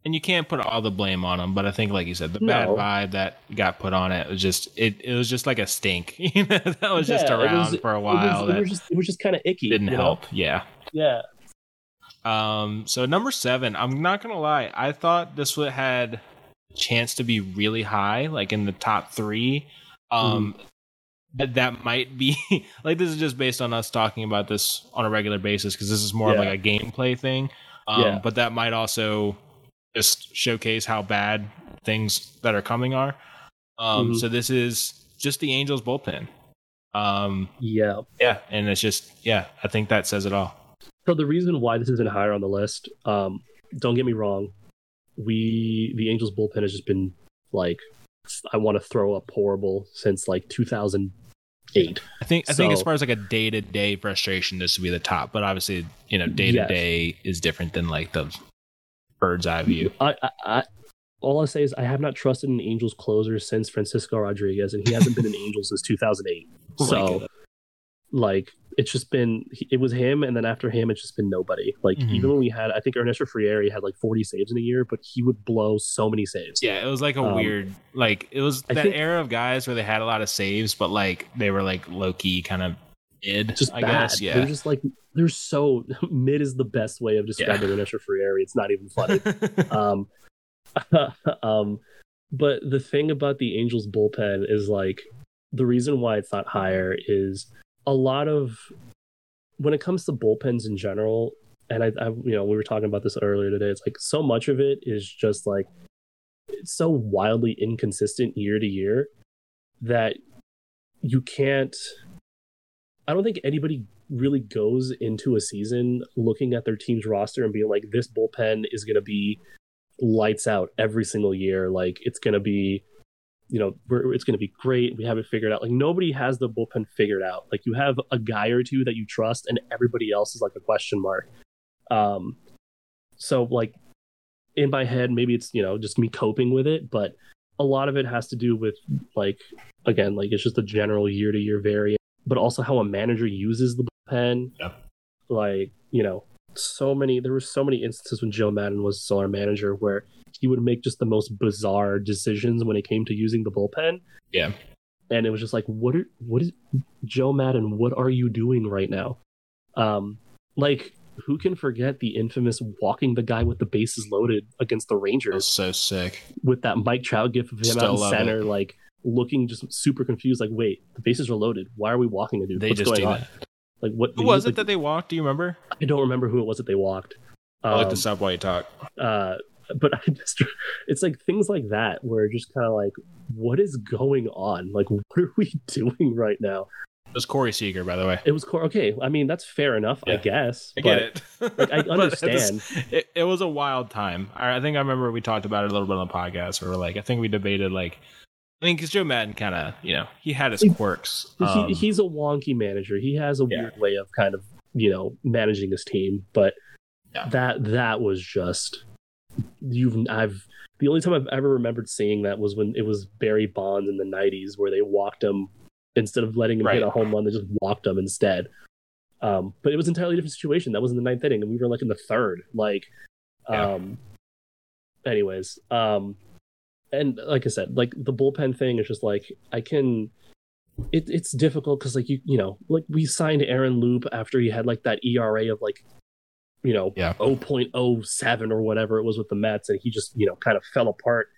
And you can't put all the blame on him, but I think, like you said, the bad vibe that got put on it was just it. It was just like a stink, you know, that was just Yeah, it around was- for a while it that was just it was just kind of icky. didn't you know? help. Yeah. Yeah. Um. So number seven, I'm not gonna lie, I thought this would had a chance to be really high, like in the top three. Um. Mm-hmm. That that might be like this is just based on us talking about this on a regular basis because this is more of like a gameplay thing. Um, Yeah. But that might also just showcase how bad things that are coming are. Um, Mhm. So this is just the Angels bullpen. Um, Yeah. yeah, and it's just yeah, I think that says it all. So the reason why this isn't higher on the list, um, don't get me wrong, we the Angels bullpen has just been like I want to throw up horrible since like 2008. I think I think as far as like a day to day frustration, this would be the top. But obviously, you know, day to day is different than like the bird's eye view. I, I, I all I say is I have not trusted an Angels closer since Francisco Rodriguez, and he hasn't been an Angel since 2008. Oh So, like, it's just been it was him, and then after him, it's just been nobody. Like, Mhm. even when we had, I think Ernesto Frieri had like 40 saves in a year, but he would blow so many saves. Yeah, it was like a Um, weird, like it was that think- era of guys where they had a lot of saves, but like they were like low key kind of mid. just I bad. guess, They're just like they're so mid is the best way of describing Ernesto Frieri. It's not even funny. um, um, but the thing about the Angels bullpen is like the reason why it's not higher is a lot of when it comes to bullpens in general. And I, I, you know, we were talking about this earlier today. It's like so much of it is just like it's so wildly inconsistent year to year that you can't. I don't think anybody really goes into a season looking at their team's roster and being like, this bullpen is going to be lights out every single year. Like it's going to be, you know, we're, it's going to be great. We have it figured out. Like nobody has the bullpen figured out. Like you have a guy or two that you trust, and everybody else is like a question mark. Um, so like in my head, maybe it's you know just me coping with it, but a lot of it has to do with like again, like it's just a general year to year variant, but also how a manager uses the bullpen. Yeah. Like you know, so many there were so many instances when Joe Maddon was still our manager where he would make just the most bizarre decisions when it came to using the bullpen. Yeah. And it was just like, what are what is Joe Maddon, what are you doing right now? Um like who can forget the infamous walking the guy with the bases loaded against the It was Rangers so sick. with that Mike Trout gif of him Still out in center, it. like looking just super confused, like, wait, the bases are loaded. Why are we walking a dude? They What's just going do on? that. Like what Who he was like- it that they walked? Do you remember? I don't remember who it was that they walked. I'll look Um, this up while you talk. uh but I just it's like things like that where just kind of like what is going on like what are we doing right now It was Corey Seager, by the way. it was core okay i mean that's fair enough i guess I but get it. like, I But understand. it, it was a wild time. I, I think I remember we talked about it a little bit on the podcast, where like I think we debated like, I mean, because Joe Maddon kind of, you know, he had his He- quirks. Um, he, he's a wonky manager he has a Yeah. weird way of kind of you know managing his team but Yeah. that that was just you've i've the only time i've ever remembered seeing that was when it was barry bonds in the 90s where they walked him instead of letting him hit a home run they just walked him instead. Um but it was an entirely different situation. That was in the ninth inning and we were like in the third like Yeah. um anyways um and like i said like the bullpen thing is just like i can it, it's difficult because like you you know like we signed aaron loup after he had like that era of like you know Yeah. 0.07 or whatever it was with the mets and he just you know kind of fell apart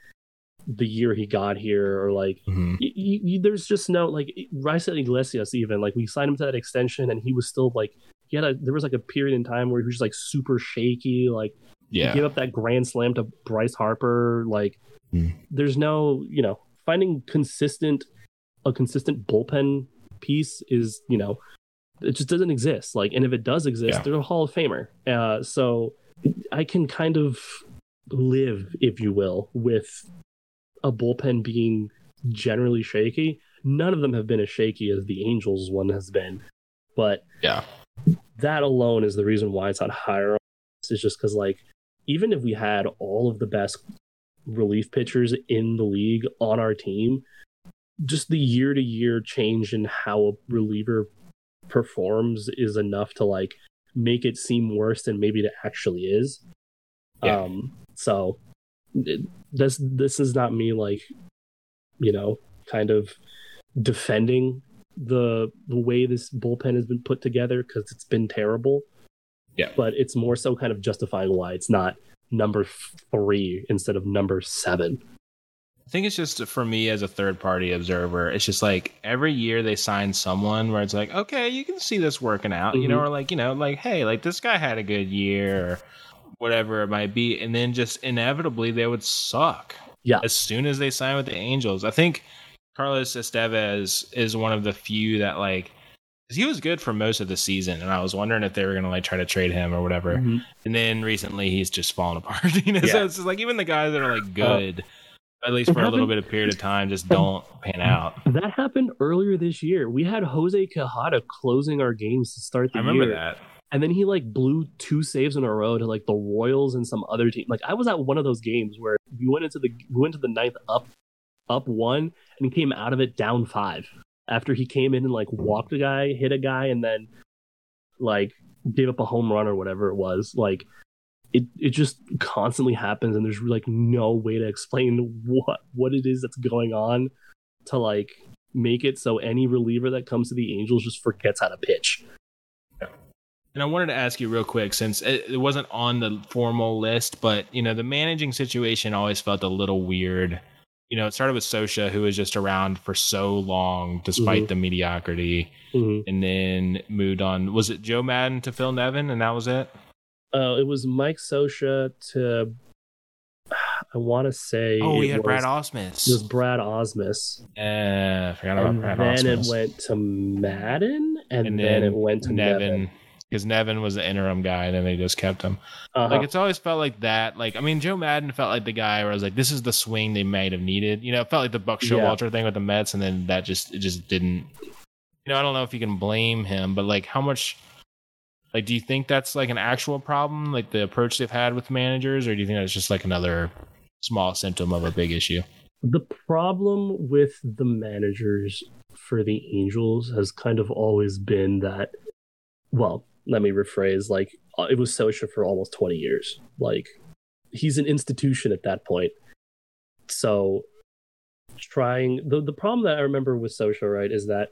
the year he got here or like mhm. y y y- there's just no like Raisel Iglesias even like we signed him to that extension and he was still like he had a there was like a period in time where he was just like super shaky like Yeah. he gave up that grand slam to Bryce Harper like Hmm. there's no you know finding consistent a consistent bullpen piece is you know it just doesn't exist like and if it does exist Yeah. they're a Hall of Famer uh so I can kind of live if you will with a bullpen being generally shaky none of them have been as shaky as the Angels one has been but Yeah. that alone is the reason why it's not higher. It's just because, like, even if we had all of the best relief pitchers in the league on our team, just the year to year change in how a reliever performs is enough to like make it seem worse than maybe it actually is. Yeah. Um, so it, this this is not me like, you know, kind of defending the the way this bullpen has been put together because it's been terrible. Yeah. But it's more so kind of justifying why it's not number three instead of number seven. I think it's just for me as a third party observer, it's just like every year they sign someone where it's like, okay, you can see this working out, you know, Mhm. or like, you know, like, hey, like this guy had a good year or whatever it might be. And then just inevitably they would suck. Yeah. As soon as they sign with the Angels. I think Carlos Estevez is one of the few that like he was good for most of the season. And I was wondering if they were going to like try to trade him or whatever. And then recently he's just fallen apart. you know, so it's just like even the guys that are like good, at least for a little bit of period of time, just don't pan out. That happened earlier this year. We had Jose Quijada closing our games to start the year. I remember year. that. And then he like blew two saves in a row to like the Royals and some other team. Like I was at one of those games where we went into the we went to the ninth up up one and he came out of it down five after he came in and like walked a guy, hit a guy, and then like gave up a home run or whatever it was. Like it it just constantly happens and there's like no way to explain what what it is that's going on to like make it so any reliever that comes to the Angels just forgets how to pitch. And I wanted to ask you real quick, since it, wasn't on the formal list, but you know, the managing situation always felt a little weird. You know, it started with Scioscia, who was just around for so long despite Mhm. the mediocrity, Mhm. and then moved on. Was it Joe Maddon to Phil Nevin, and that was it? Uh, it was Mike Scioscia to I want to say Oh, we it had was, Brad it Ausmus. was Brad Ausmus, Uh, I forgot about and Brad then Ausmus. it went to Maddon, and, and then, then it went to Nevin. Nevin because Nevin was the interim guy, and then they just kept him. Uh-huh. Like it's always felt like that. Like I mean, Joe Maddon felt like the guy where I was like, this is the swing they might have needed. You know, it felt like the Buck Yeah. Showalter thing with the Mets, and then that just it just didn't. You know, I don't know if you can blame him, but like how much. Like, do you think that's like an actual problem, like the approach they've had with managers, or do you think that's just like another small symptom of a big issue? The problem with the managers for the Angels has kind of always been that, well, let me rephrase, like, uh, it was Scioscia for almost 20 years. Like, he's an institution at that point. So, trying, the, the problem that I remember with Scioscia, right, is that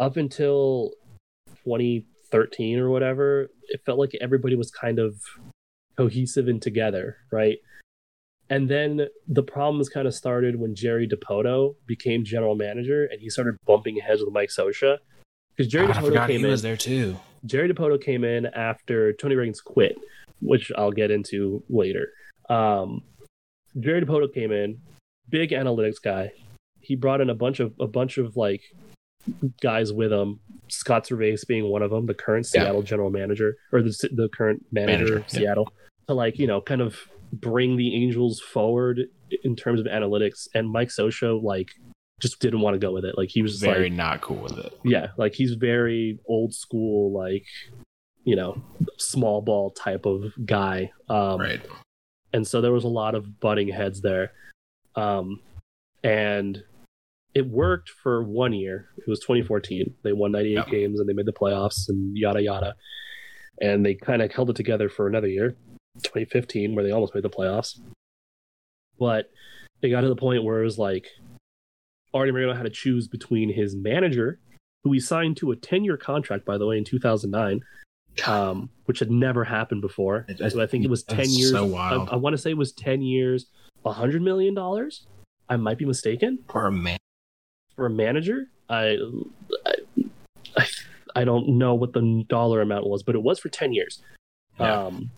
up until 2013 or whatever, it felt like everybody was kind of cohesive and together, right? And then the problems kind of started when Jerry Dipoto became general manager and he started bumping heads with Mike Scioscia. Because Jerry God, forgot came in. was there too. Jerry Dipoto came in after Tony Reagins quit, which I'll get into later. Um, Jerry Dipoto came in, big analytics guy. He brought in a bunch of a bunch of like guys with him. Scott Servais being one of them, the current Yeah. Seattle general manager or the the current manager, Manager, of yeah. Seattle, to like you know kind of bring the Angels forward in terms of analytics. And Mike Scioscia like just didn't want to go with it. Like he was Very like not cool with it. yeah like he's very old school like you know small ball type of guy um right. and so there was a lot of butting heads there um and it worked for one year it was 2014 they won 98 Yep. games and they made the playoffs and yada yada and they kind of held it together for another year 2015 where they almost made the playoffs but it got to the point where it was like Arte Moreno had to choose between his manager, who he signed to a 10 year contract, by the way, in 2009, um, which had never happened before. It- So I think it was 10 years. so I, wild. I want to say it was 10 years, $100 million. I might be mistaken For a man. For a manager. I, I, I don't know what the dollar amount was, but it was for 10 years. Yeah. Um,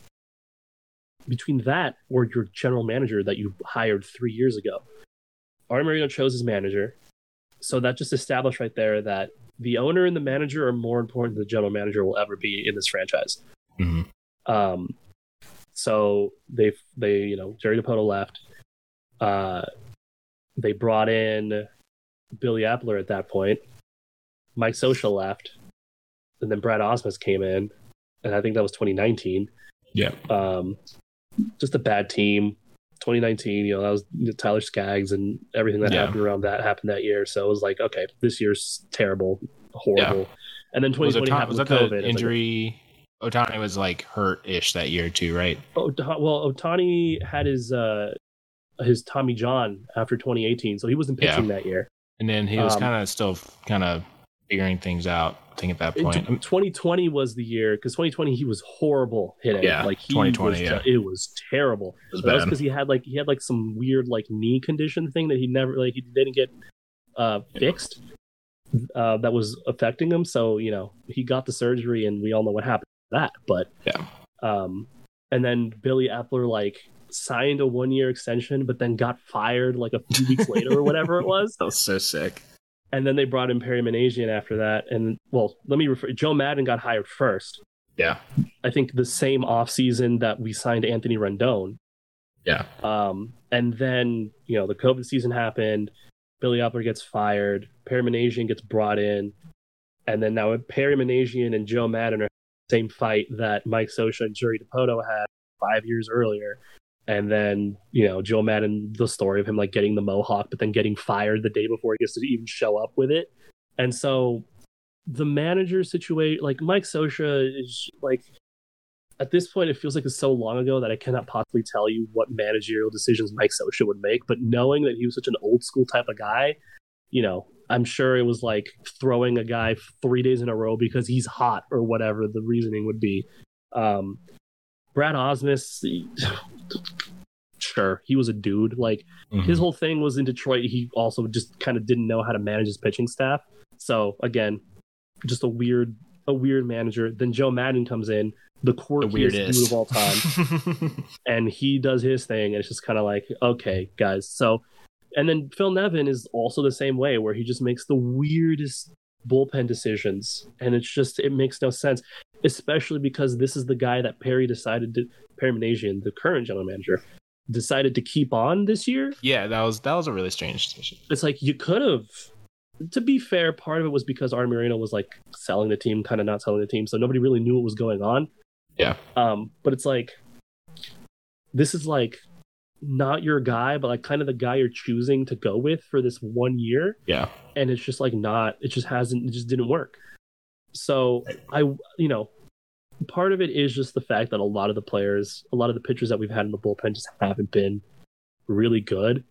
between that or your general manager that you hired three years ago, Arte Moreno chose his manager. So that just established right there that the owner and the manager are more important than the general manager will ever be in this franchise. hmm Um, so they they you know Jerry Dipoto left. Uh, they brought in Billy Eppler at that point. Mike Scioscia left, and then Brad Ausmus came in, and I think that was 2019. Yeah. Um, just a bad team. 2019, you know, that was Tyler Skaggs and everything that Yeah. happened around that happened that year. So it was like, okay, this year's terrible, horrible. And then Was, 2020 Ohtani, happened was with that COVID. the It's like, injury? Ohtani was like hurt ish that year too, right? Ota- well, Ohtani had his uh his Tommy John after 2018, so he wasn't Yeah. pitching that year. And then he was Um, kind of still kind of figuring things out. I think at that In point. t- 2020 was the year because 2020 he was horrible hitting. Yeah, like he 2020, was yeah. it was terrible. It was that was bad. because he had like he had like some weird like knee condition thing that he never like he didn't get uh fixed. Uh, that was affecting him. So you know he got the surgery, and we all know what happened to that. But Yeah. um, and then Billy Eppler like signed a one year extension, but then got fired like a few weeks later or whatever it was. That was so sick. And then they brought in Perry Minasian after that. And well, let me refer. Joe Maddon got hired first. Yeah. I think the same offseason that we signed Anthony Rendon. Yeah. Um, and then, you know, the COVID season happened. Billy Eppler gets fired. Perry Minasian gets brought in. And then now Perry Minasian and Joe Maddon are the same fight that Mike Scioscia and Jerry Dipoto had five years earlier. And then, you know, Joe Maddon, the story of him like getting the mohawk, but then getting fired the day before he gets to even show up with it. And so the manager situation, like Mike Scioscia is like, at this point, it feels like it's so long ago that I cannot possibly tell you what managerial decisions Mike Scioscia would make. But knowing that he was such an old school type of guy, you know, I'm sure it was like throwing a guy three days in a row because he's hot or whatever the reasoning would be. Um, Brad Ausmus, he- sure, he was a dude. Like Mhm. his whole thing was in Detroit. He also just kind of didn't know how to manage his pitching staff. So again, just a weird, a weird manager. Then Joe Maddon comes in, the the quirkiest weirdest dude of all time, and he does his thing, and it's just kind of like, okay, guys. So, and then Phil Nevin is also the same way, where he just makes the weirdest bullpen decisions, and it's just it makes no sense, especially because this is the guy that Perry decided to Perry Minasian, the current general manager, decided to keep on this year. yeah, that was that was a really strange decision. It's like you could have to be fair, part of it was because Art Moreno was like selling the team, kind of not selling the team, so nobody really knew what was going on. Yeah. Um, but it's like this is like not your guy, but like kind of the guy you're choosing to go with for this one year, Yeah. and it's just like not. It just hasn't. It just didn't work. So I, you know, part of it is just the fact that a lot of the players, a lot of the pitchers that we've had in the bullpen just haven't been really good.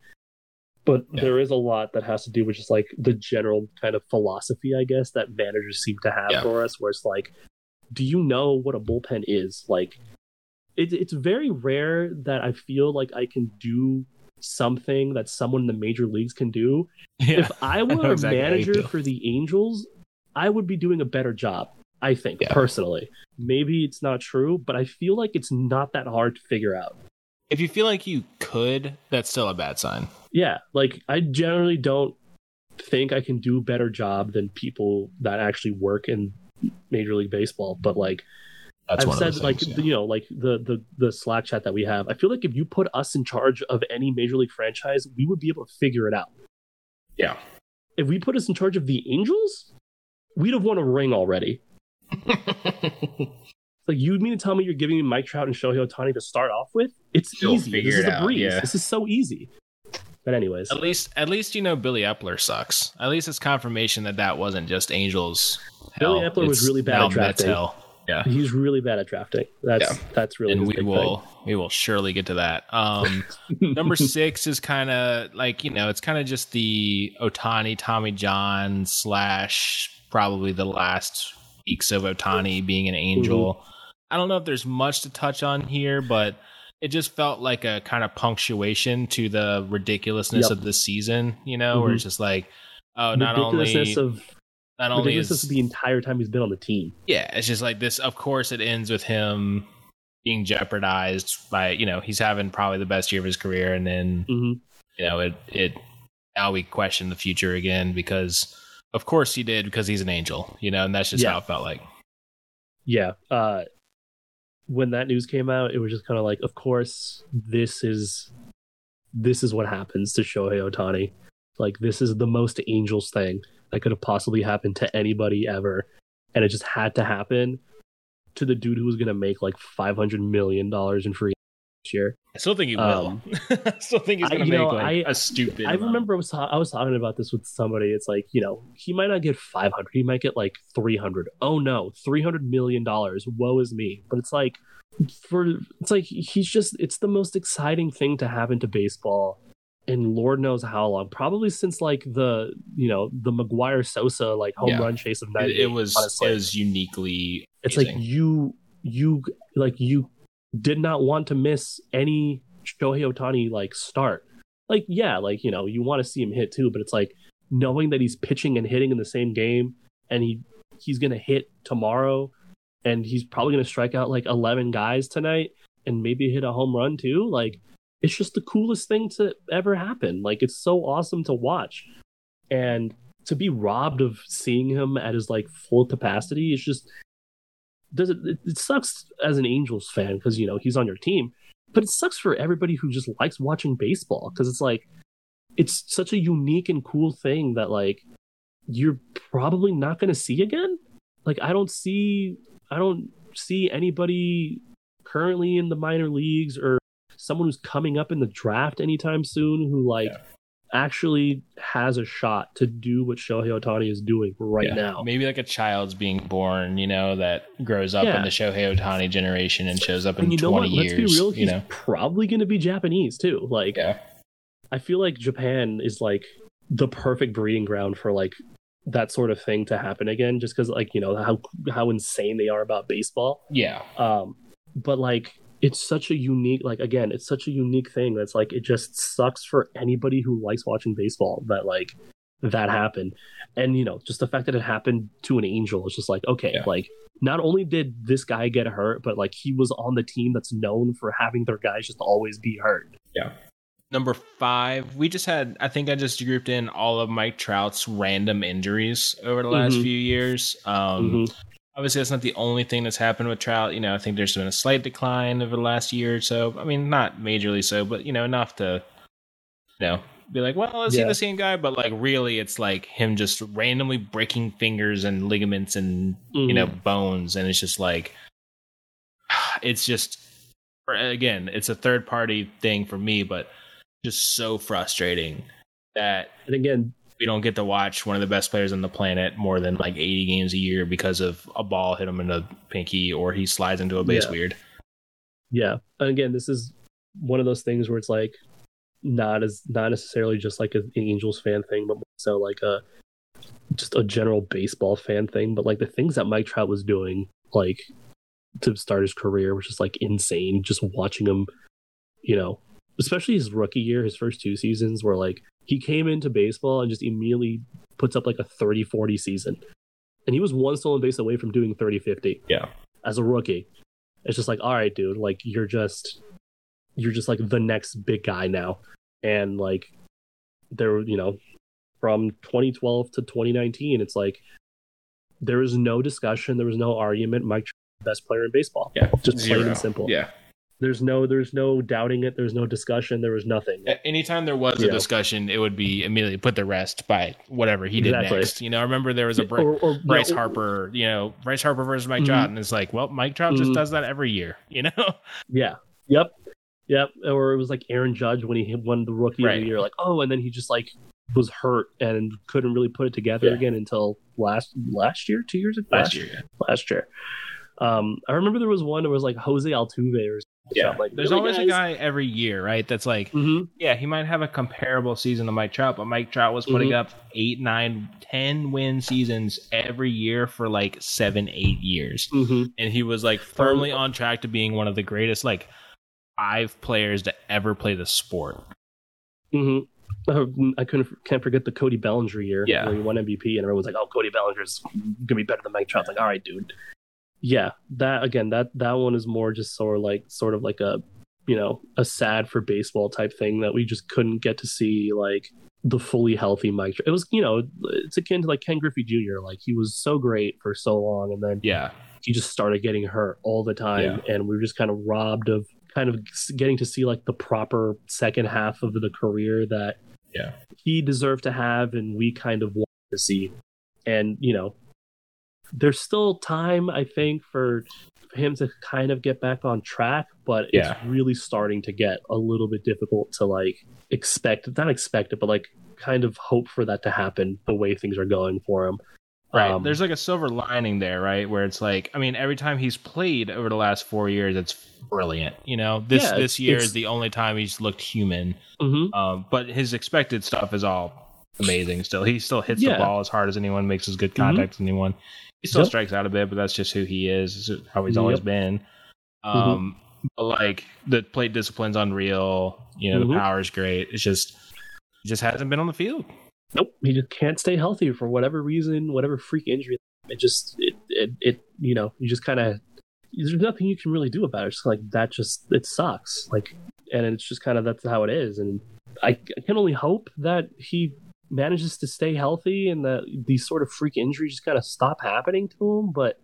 But Yeah. there is a lot that has to do with just like the general kind of philosophy, I guess, that managers seem to have Yeah. for us, where it's like, do you know what a bullpen is? Like, it, it's very rare that I feel like I can do something that someone in the major leagues can do. Yeah. If I were a exactly you manager for the Angels, I would be doing a better job. I think Yeah. personally. Maybe it's not true, but I feel like it's not that hard to figure out. if you feel like you could, that's still a bad sign. Yeah, like I generally don't think I can do a better job than people that actually work in Major League Baseball. But like That's I've one said, of like things, you know, like the the the Slack chat that we have, I feel like if you put us in charge of any Major League franchise, we would be able to figure it out. yeah. If we put us in charge of the Angels, we'd have won a ring already. Like you mean to tell me you're giving me Mike Trout and Shohei Ohtani to start off with? It's You'll easy. This is a breeze. yeah. This is so easy. But anyways, At least, at least you know Billy Eppler sucks. At least it's confirmation that that wasn't just Angels. Billy hell. Eppler was really bad at drafting. Mets hell. Yeah, he's really bad at drafting. That's Yeah. that's really and his we big will we will surely get to that. Um, number six is kind of like you know it's kind of just the Ohtani Tommy John slash probably the last weeks of Ohtani being an angel. Mm-hmm. I don't know if there's much to touch on here, but it just felt like a kind of punctuation to the ridiculousness Yep. of the season. You know, where Mhm. it's just like oh, not ridiculousness only of not only is of the entire time he's been on the team. yeah, it's just like this. Of course, it ends with him being jeopardized by you know he's having probably the best year of his career, and then hmm you know it it now we question the future again because of course he did because he's an angel, you know, and that's just Yeah. how it felt like. Yeah. Uh, when that news came out, it was just kind of like, of course, this is this is what happens to Shohei Ohtani. Like this is the most Angels thing that could have possibly happened to anybody ever, and it just had to happen to the dude who was going to make like five hundred million dollars in free this year. I still think he will. Um, I still think he's I- gonna make know, like I- a stupid. I amount. remember I was I was talking about this with somebody. It's like you know he might not get five hundred. He might get like three hundred. Oh no, three hundred million dollars. Woe is me. But it's like for it's like he's just it's the most exciting thing to happen to baseball. And Lord knows how long. Probably since like the you know the McGwire Sosa like home Yeah. run chase of ninety. it was honestly. it was uniquely. It's like you you like you did not want to miss any Shohei Ohtani like start. Like yeah, like you know you want to see him hit too, but it's like knowing that he's pitching and hitting in the same game, and he he's gonna hit tomorrow, and he's probably gonna strike out like eleven guys tonight, and maybe hit a home run too. Like it's just the coolest thing to ever happen. Like it's so awesome to watch, and to be robbed of seeing him at his like full capacity is just does it, it, sucks as an Angels fan because you know he's on your team, but it sucks for everybody who just likes watching baseball because it's like it's such a unique and cool thing that like you're probably not going to see again. Like I don't see I don't see anybody currently in the minor leagues or someone who's coming up in the draft anytime soon who like Yeah. actually has a shot to do what Shohei Ohtani is doing right Yeah. now. Maybe like a child's being born, you know, that grows up Yeah. in the Shohei Ohtani generation and shows up in And you know 20 what? Let's years. be real. you He's know, probably going to be Japanese too. Like, I feel like Japan is like the perfect breeding ground for like that sort of thing to happen again. Just because, like, you know how how insane they are about baseball. yeah, Um, but like, it's such a unique. Like, again, it's such a unique thing that's like it just sucks for anybody who likes watching baseball that like that happened. And you know, just the fact that it happened to an angel is just like okay, Yeah. like not only did this guy get hurt, but like he was on the team that's known for having their guys just always be hurt. Yeah. Number five, we just had, I think I just grouped in all of Mike Trout's random injuries over the last Mhm. few years. Um, Mhm. Obviously, that's not the only thing that's happened with Trout. You know, I think there's been a slight decline over the last year or so. I mean, not majorly so, but, you know, enough to, you know, be like, well, is he the same guy? But like, really, it's like him just randomly breaking fingers and ligaments and you know Mhm. bones, and it's just like, it's just again, it's a third party thing for me, but just so frustrating that and again, we don't get to watch one of the best players on the planet more than like 80 games a year because of a ball hit him in the pinky or he slides into a base Yeah. weird. yeah. And again, this is one of those things where it's like not as not necessarily just like an Angels fan thing, but more so like a just a general baseball fan thing. But like the things that Mike Trout was doing, like to start his career, was just like insane. Just watching him, you know, especially his rookie year, his first two seasons, where like he came into baseball and just immediately puts up like a 30 40 season. And he was one stolen base away from doing 30 50 Yeah. as a rookie. It's just like, all right, dude, like you're just you're just like the next big guy now. And like there you know, from 2012 to 2019, it's like there was no discussion, there was no argument. Mike best player in baseball. Yeah. Just plain and simple. Yeah. There's no there's no doubting it, there's no discussion, there was nothing. Anytime there was a Yeah. discussion, it would be immediately put to rest by whatever he did Exactly. next. You know, I remember there was a Bry- Or- or- Bryce no, Harper, you know, Bryce Harper versus Mike Mhm. Trout, and it's like, well, Mike Trout just Mhm. does that every year, you know? Yeah. Yep. Yep. Or it was like Aaron Judge when he won the rookie of the year. Like, oh, and then he just like was hurt and couldn't really put it together Yeah. again until last last year, two years ago, Last year. yeah. last year. Um, I remember there was one that was like Jose Altuve or something. Yeah. like There's really, always a guy every year, right? That's like, Mhm. yeah, he might have a comparable season to Mike Trout, but Mike Trout was putting Mhm. up eight, nine, ten win seasons every year for like seven, eight years. Mhm. And he was like firmly on track to being one of the greatest, like, five players to ever play the sport. Mhm. Oh, I couldn't can't forget the Cody Bellinger year Yeah. where he won MVP and everyone's like, "Oh, Cody Bellinger's gonna be better than Mike Trout." Like, all right, dude. Yeah, that again, that that one is more just sort of like sort of like a you know a sad for baseball type thing that we just couldn't get to see like the fully healthy Mike. It was you know it's akin to like Ken Griffey Jr. Like he was so great for so long and then Yeah. he just started getting hurt all the time and we were just kind of robbed of kind of getting to see like the proper second half of the career that Yeah. he deserved to have and we kind of wanted to see and you know there's still time i think for him to kind of get back on track but Yeah. it's really starting to get a little bit difficult to like expect not expect it but like kind of hope for that to happen the way things are going for him Right. Um, There's like a silver lining there, right? Where it's like, I mean, every time he's played over the last four years, it's brilliant. You know, this Yeah, this year is the only time he's looked human. mhm. Um, but his expected stuff is all amazing. Still, he still hits Yeah. the ball as hard as anyone, makes as good contact as anyone. He still Yep. strikes out a bit, but that's just who he is. How he's always Yep. been. Mm-hmm. Um, but like the plate discipline's unreal. You know, Mhm. the power's great. It's just, he just hasn't been on the field. Nope, he just can't stay healthy for whatever reason, whatever freak injury. It just, it, it, it you know, you just kind of, there's nothing you can really do about it. It's like that, just it sucks. Like, and it's just kind of that's how it is. And I, I can only hope that he manages to stay healthy and that these sort of freak injuries just kind of stop happening to him. But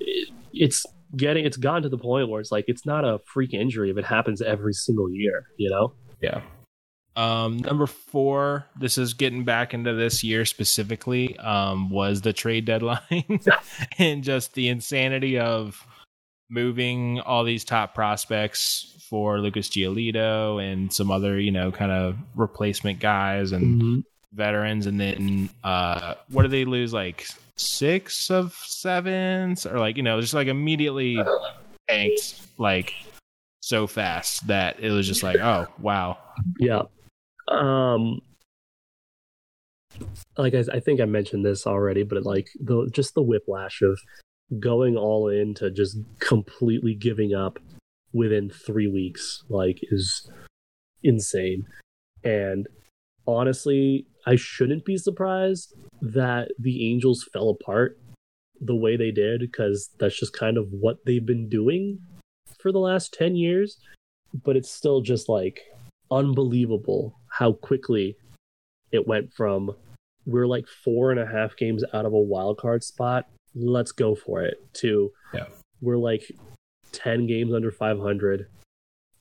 it, it's getting, it's gotten to the point where it's like it's not a freak injury if it happens every single year. You know? Yeah. Um, number four, this is getting back into this year specifically, um, was the trade deadline and just the insanity of moving all these top prospects for Lucas Giolito and some other, you know, kind of replacement guys and Mm-hmm. Veterans. And then, uh, what do they lose? Like six of sevens or like, you know, just like immediately tanked like so fast that it was just like, oh, wow. Yeah. Um like I, I think I mentioned this already, but like the just the whiplash of going all in to just completely giving up within three weeks, like is insane. And honestly, I shouldn't be surprised that the Angels fell apart the way they did, because that's just kind of what they've been doing for the last 10 years. But it's still just like unbelievable how quickly it went from we're like four and a half games out of a wild card spot. Let's go for it. To Yeah. we're like 10 games under 500.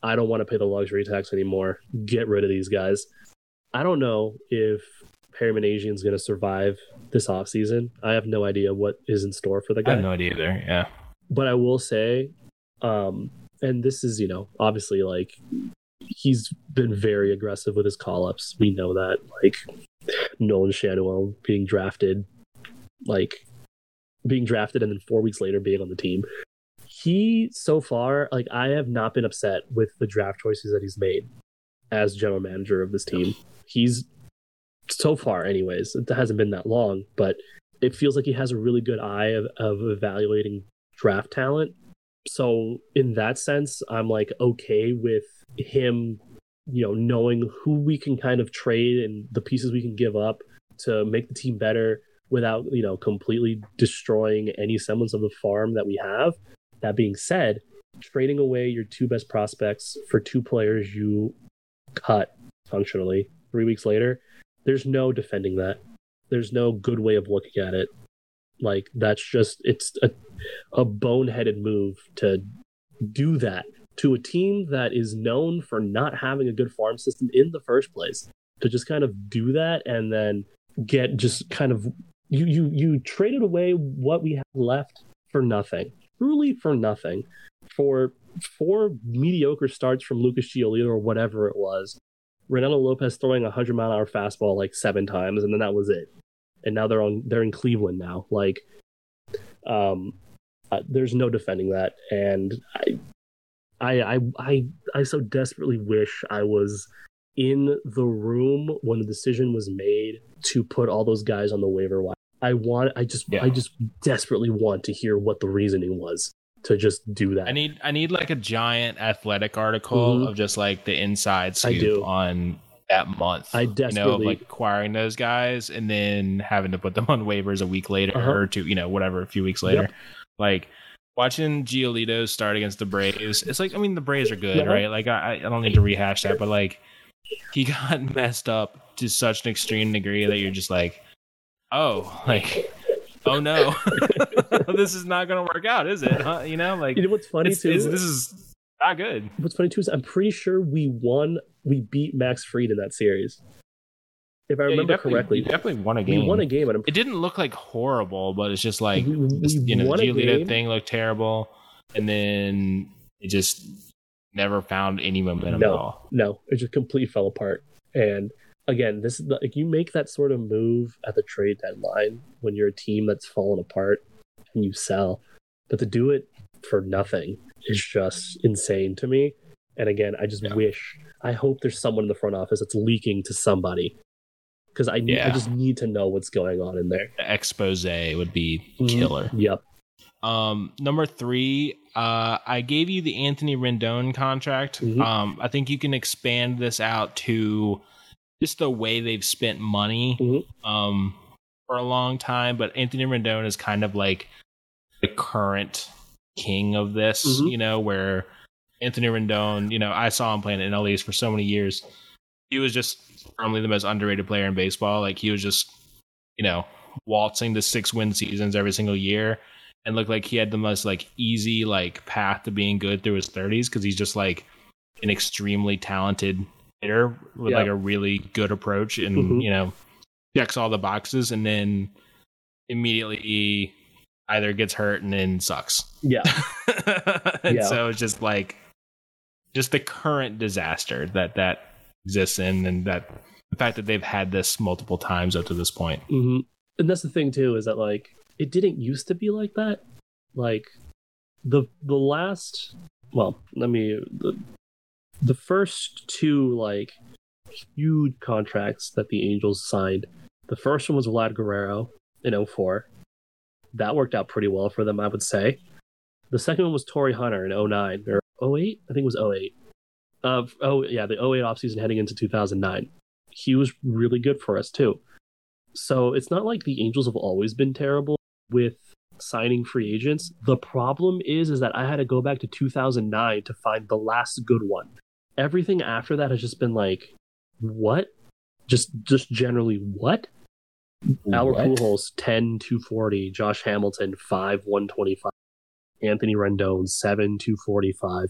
I don't want to pay the luxury tax anymore. Get rid of these guys. I don't know if Perry Minasian is going to survive this offseason. I have no idea what is in store for the guy. I have no idea either. Yeah. But I will say, um, and this is, you know, obviously like he's been very aggressive with his call ups. We know that. Like Nolan Schanuel being drafted, like being drafted and then four weeks later being on the team. He so far, like I have not been upset with the draft choices that he's made as general manager of this team. He's so far, anyways, it hasn't been that long, but it feels like he has a really good eye of, of evaluating draft talent. So in that sense, I'm like okay with him, you know, knowing who we can kind of trade and the pieces we can give up to make the team better without, you know, completely destroying any semblance of the farm that we have. That being said, trading away your two best prospects for two players you cut functionally three weeks later, there's no defending that. There's no good way of looking at it. Like that's just it's a a boneheaded move to do that to a team that is known for not having a good farm system in the first place. To just kind of do that and then get just kind of you you you traded away what we have left for nothing. Truly for nothing. For four mediocre starts from Lucas Giolito or whatever it was. Reynaldo Lopez throwing a hundred mile an hour fastball like seven times, and then that was it. And now they're on they're in Cleveland now. Like, um, uh, there's no defending that, and I, I, I, I, I so desperately wish I was in the room when the decision was made to put all those guys on the waiver wire. I want, I just, yeah. I just desperately want to hear what the reasoning was to just do that. I need I need like a giant athletic article mm-hmm. of just like the inside scoop on that month. I desperately you know, like acquiring those guys and then having to put them on waivers a week later uh-huh. or two, you know, whatever, a few weeks later. Yep. Like watching Giolito start against the Braves, it's like I mean the Braves are good, uh-huh. right? Like I, I don't need to rehash that, but like he got messed up to such an extreme degree that you're just like, oh, like oh no, this is not going to work out, is it? Huh? You know, like you know what's funny it's, too. It's, this is not good. What's funny too is I'm pretty sure we won. We beat Max Fried in that series. If I yeah, remember correctly, you definitely won a game. We won a game, and it didn't look like horrible, but it's just like we, we this, you know, the Giolito thing looked terrible, and then it just never found any momentum no, at all. No, it just completely fell apart. And again, this is like you make that sort of move at the trade deadline when you're a team that's fallen apart and you sell, but to do it for nothing is just insane to me. And again, I just yeah. wish, I hope there's someone in the front office that's leaking to somebody because I yeah. I just need to know what's going on in there. The expose would be mm-hmm. killer. Mm-hmm. Yep. Um, number three, uh, I gave you the Anthony Rendon contract. Mm-hmm. Um, I think you can expand this out to just the way they've spent money mm-hmm. um, for a long time. But Anthony Rendon is kind of like the current king of this, mm-hmm. you know, where Anthony Rendon, you know, I saw him playing in LEs for so many years. He was just probably the most underrated player in baseball. Like he was just, you know, waltzing to six win seasons every single year and looked like he had the most like easy like path to being good through his 30s because he's just like an extremely talented hitter with like a really good approach and mm-hmm. you know checks all the boxes and then immediately he either gets hurt and then sucks. Yeah. and yeah. so it's just like just the current disaster that that exists in and that the fact that they've had this multiple times up to this point. Mm-hmm. And that's the thing too is that like it didn't used to be like that. Like the the last well, let me the the first two like huge contracts that the Angels signed. The first one was Vlad Guerrero in 04. That worked out pretty well for them, I would say. The second one was Torii Hunter in 09 or 08. I think it was 08. Uh, oh yeah, the 08 offseason heading into 2009. He was really good for us too. So it's not like the Angels have always been terrible with signing free agents. The problem is is that I had to go back to 2009 to find the last good one everything after that has just been like, what? Just just generally what? what? Albert Pujols 10 240, Josh Hamilton 5 125, Anthony Rendon 7 245.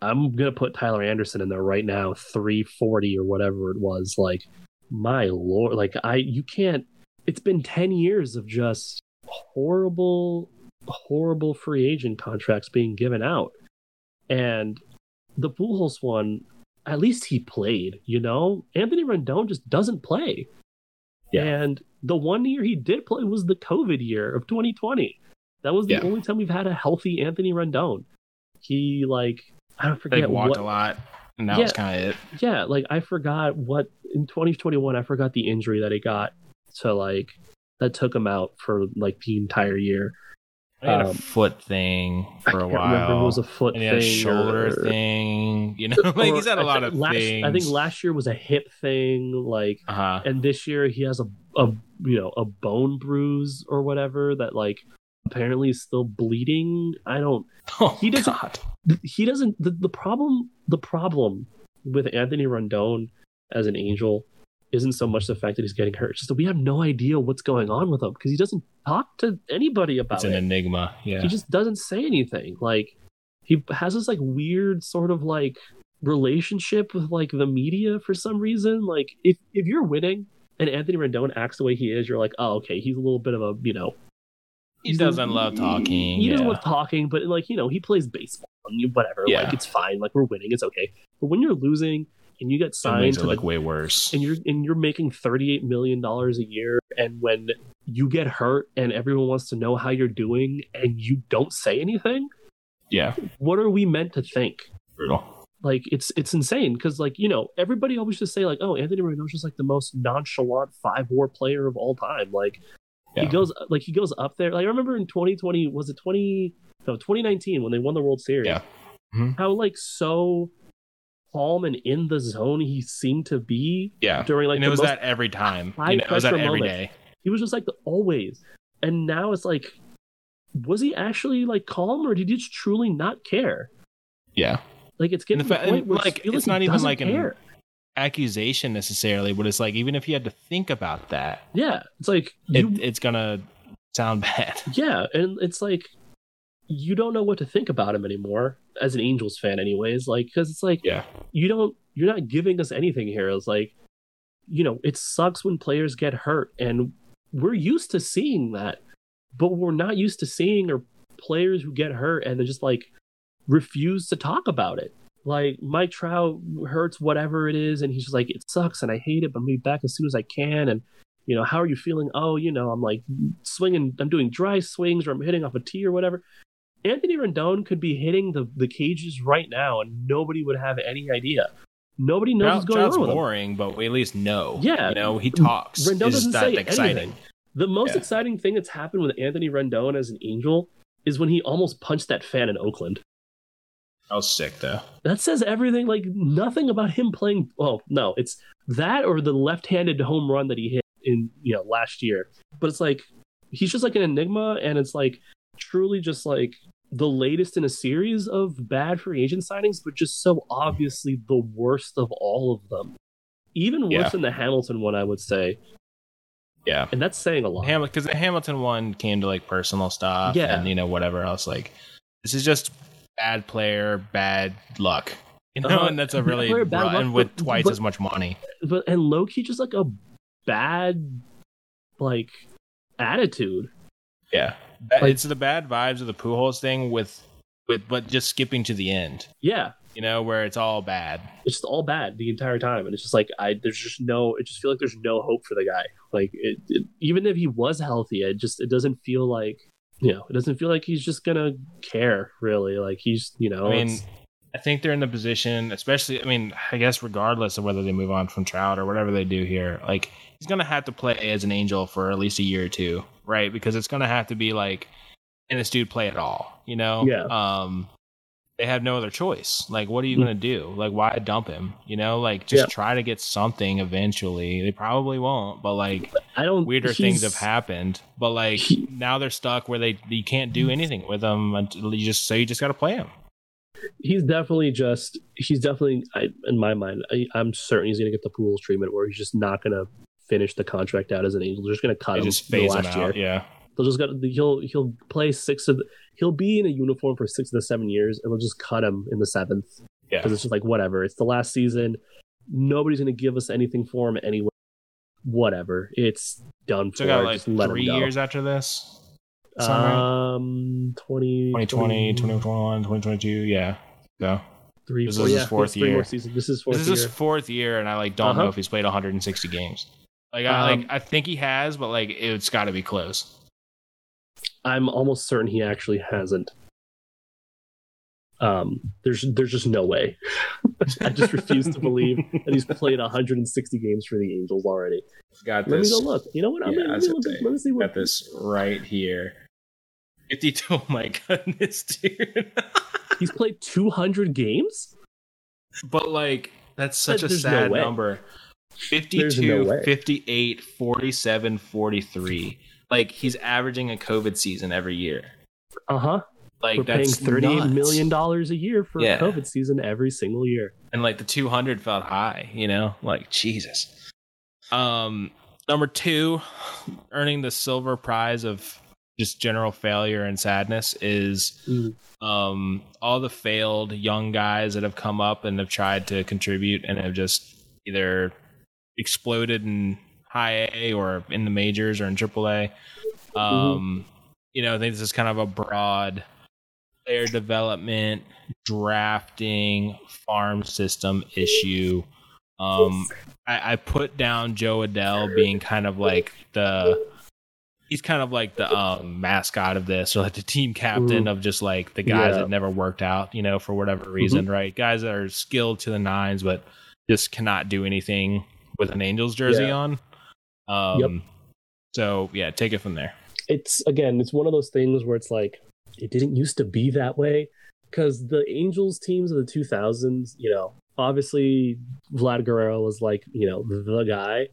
I'm gonna put Tyler Anderson in there right now, 340 or whatever it was. Like my lord, like I you can't. It's been ten years of just horrible, horrible free agent contracts being given out, and the Pujols one, at least he played. You know, Anthony Rendon just doesn't play. Yeah. And the one year he did play was the COVID year of 2020. That was the Yeah. only time we've had a healthy Anthony Rendon. He like I don't Like forget walked what a lot, and that was Yeah. kind of it. yeah, like I forgot what in 2021 I forgot the injury that he got to like that took him out for like the entire year. He had a Um, foot thing for a while. remember it was a foot and he thing a shoulder or- thing. You know, like he's had a lot I of think last, things. I think last year was a hip thing, like, uh-huh. and this year he has a a you know a bone bruise or whatever that like apparently is still bleeding. I don't. Oh, he doesn't- God. he doesn't the, the problem the problem with Anthony Rendon as an angel isn't so much the fact that he's getting hurt, it's just that we have no idea what's going on with him because he doesn't talk to anybody about It's an it. enigma. Yeah. He just doesn't say anything. Like he has this like weird sort of like relationship with like the media for some reason. Like if if you're winning and Anthony Rendon acts the way he is, you're like, oh okay, he's a little bit of a you know he doesn't love talking. He, doesn't love talking, but like you know, he plays baseball and whatever. Yeah. Like it's fine. Like we're winning, it's okay. But when you're losing and you get signed to the, way worse. and you're and you're making thirty eight million dollars a year, and when you get hurt and everyone wants to know how you're doing and you don't say anything, yeah, what are we meant to think? brutal. Like it's it's insane because like you know everybody always just say like oh Anthony Rendon's just like the most nonchalant five war player of all time like he goes like he goes up there like I remember in 2020 was it 20 no 2019 when they won the World Series Yeah. Mhm. how like so calm and in the zone he seemed to be Yeah, during like and it was that every time. You know, it was that every moment. day. he was just like the, always and now it's like was he actually like calm or did he just truly not care Yeah, like it's getting the to the fa- point where like, it's he not even like an- care. accusation necessarily, but it's like even if you had to think about that, Yeah, it's like it, you, it's gonna sound bad. yeah, and it's like you don't know what to think about him anymore as an Angels fan, anyways. Like, because it's like Yeah, you don't, you're not giving us anything here. It's like, you know, it sucks when players get hurt, and we're used to seeing that, but we're not used to seeing or players who get hurt and then just like refuse to talk about it. Like Mike Trout hurts whatever it is, and he's just like, it sucks and I hate it, but I'm be back as soon as I can. And you know, how are you feeling? Oh, you know, I'm like swinging, I'm doing dry swings or I'm hitting off a tee or whatever. Anthony Rendon could be hitting the, the cages right now and nobody would have any idea. Nobody knows Trout, what's going Trout's on with him. boring, but we at least know. Yeah. you know, he talks. Rendon it's doesn't say exciting. anything. The most Yeah. exciting thing that's happened with Anthony Rendon as an Angel is when he almost punched that fan in Oakland. That was sick though. That says everything. Like nothing about him playing. Oh no, it's that or the left-handed home run that he hit in you know last year. But it's like he's just like an enigma, and it's like truly just like the latest in a series of bad free agent signings, but just so obviously the worst of all of them. Even worse Yeah. than the Hamilton one, I would say, Yeah, and that's saying a lot. Hamilton because the Hamilton one came to like personal stuff. Yeah. and you know whatever else. Like this is just bad player, bad luck. You know, Uh, and that's a really player, bad luck, with but- twice but- as much money. but and Loki just like a bad like attitude. Yeah, That- Like- it's the bad vibes of the Pujols thing with with but just skipping to the end. Yeah, You know, where it's all bad. it's just all bad the entire time, and it's just like I there's just no. It just feel like there's no hope for the guy. Like it, it, even if he was healthy, it just it doesn't feel like you know it doesn't feel like he's just gonna care really. Like he's you know I mean, I think they're in the position, especially. I mean, I guess regardless of whether they move on from Trout or whatever they do here, like he's gonna have to play as an Angel for at least a year or two, right? Because it's gonna have to be like, can this dude play at all? You know? Yeah. Um, they have no other choice. Like, what are you Mm. gonna do? Like, why dump him? You know? Like, just Yeah. try to get something eventually. They probably won't, but like I don't weirder things have happened. But like He- now they're stuck where they you can't do anything with them until you just so you just got to play him. He's definitely just he's definitely I, in my mind. I, I'm certain he's gonna get the Pujols treatment where he's just not gonna finish the contract out as an angel. They're just gonna cut They him just the phase him last out. year. Yeah. They'll just got he'll he'll play six of the, he'll be in a uniform for six of the seven years, and they'll just cut him in the seventh Yeah. because it's just like whatever. It's the last season. Nobody's gonna give us anything for him anyway. whatever. It's done for. So got like three years after this. Um, 20, 2020, 2021, 2022. Yeah. So three, This four, is his fourth year. This is fourth this is year. his fourth year, and I like don't know Uh-huh. if he's played 160 games. Like I Um, like I think he has, but like it's got to be close. I'm almost certain he actually hasn't. Um, there's there's just no way. I just refuse to believe that he's played 160 games for the Angels already. Got Let me go look. You know what? I'm Yeah, gonna, let, me look, say, let me see what Got this right here. 52. Oh my goodness, dude. he's played 200 games. but like that's such a There's no sad way. number. There's 52, no 58, 47, 43. Like he's averaging a COVID season every year. Uh huh. Like We're paying that's 38 nuts. million dollars a year for Yeah. a COVID season every single year. and like the 200 felt high you know like jesus um number two earning the silver prize of just general failure and sadness is Mm. um all the failed young guys that have come up and have tried to contribute and have just either exploded in high A or in the majors or in triple A. Um, you know, I think this is kind of a broad player development, drafting, farm system issue. Um, I, I put down Jo Adell being kind of like the he's kind of like the um, mascot of this, or like the team captain Mhm. of just like the guys Yeah. that never worked out, you know, for whatever reason, right? Guys that are skilled to the nines, but just cannot do anything with an Angels jersey Yeah. on. Um, Yep. So yeah, take it from there. it's again it's one of those things where it's like it didn't used to be that way because the angels teams of the 2000s you know obviously vlad guerrero was like you know the guy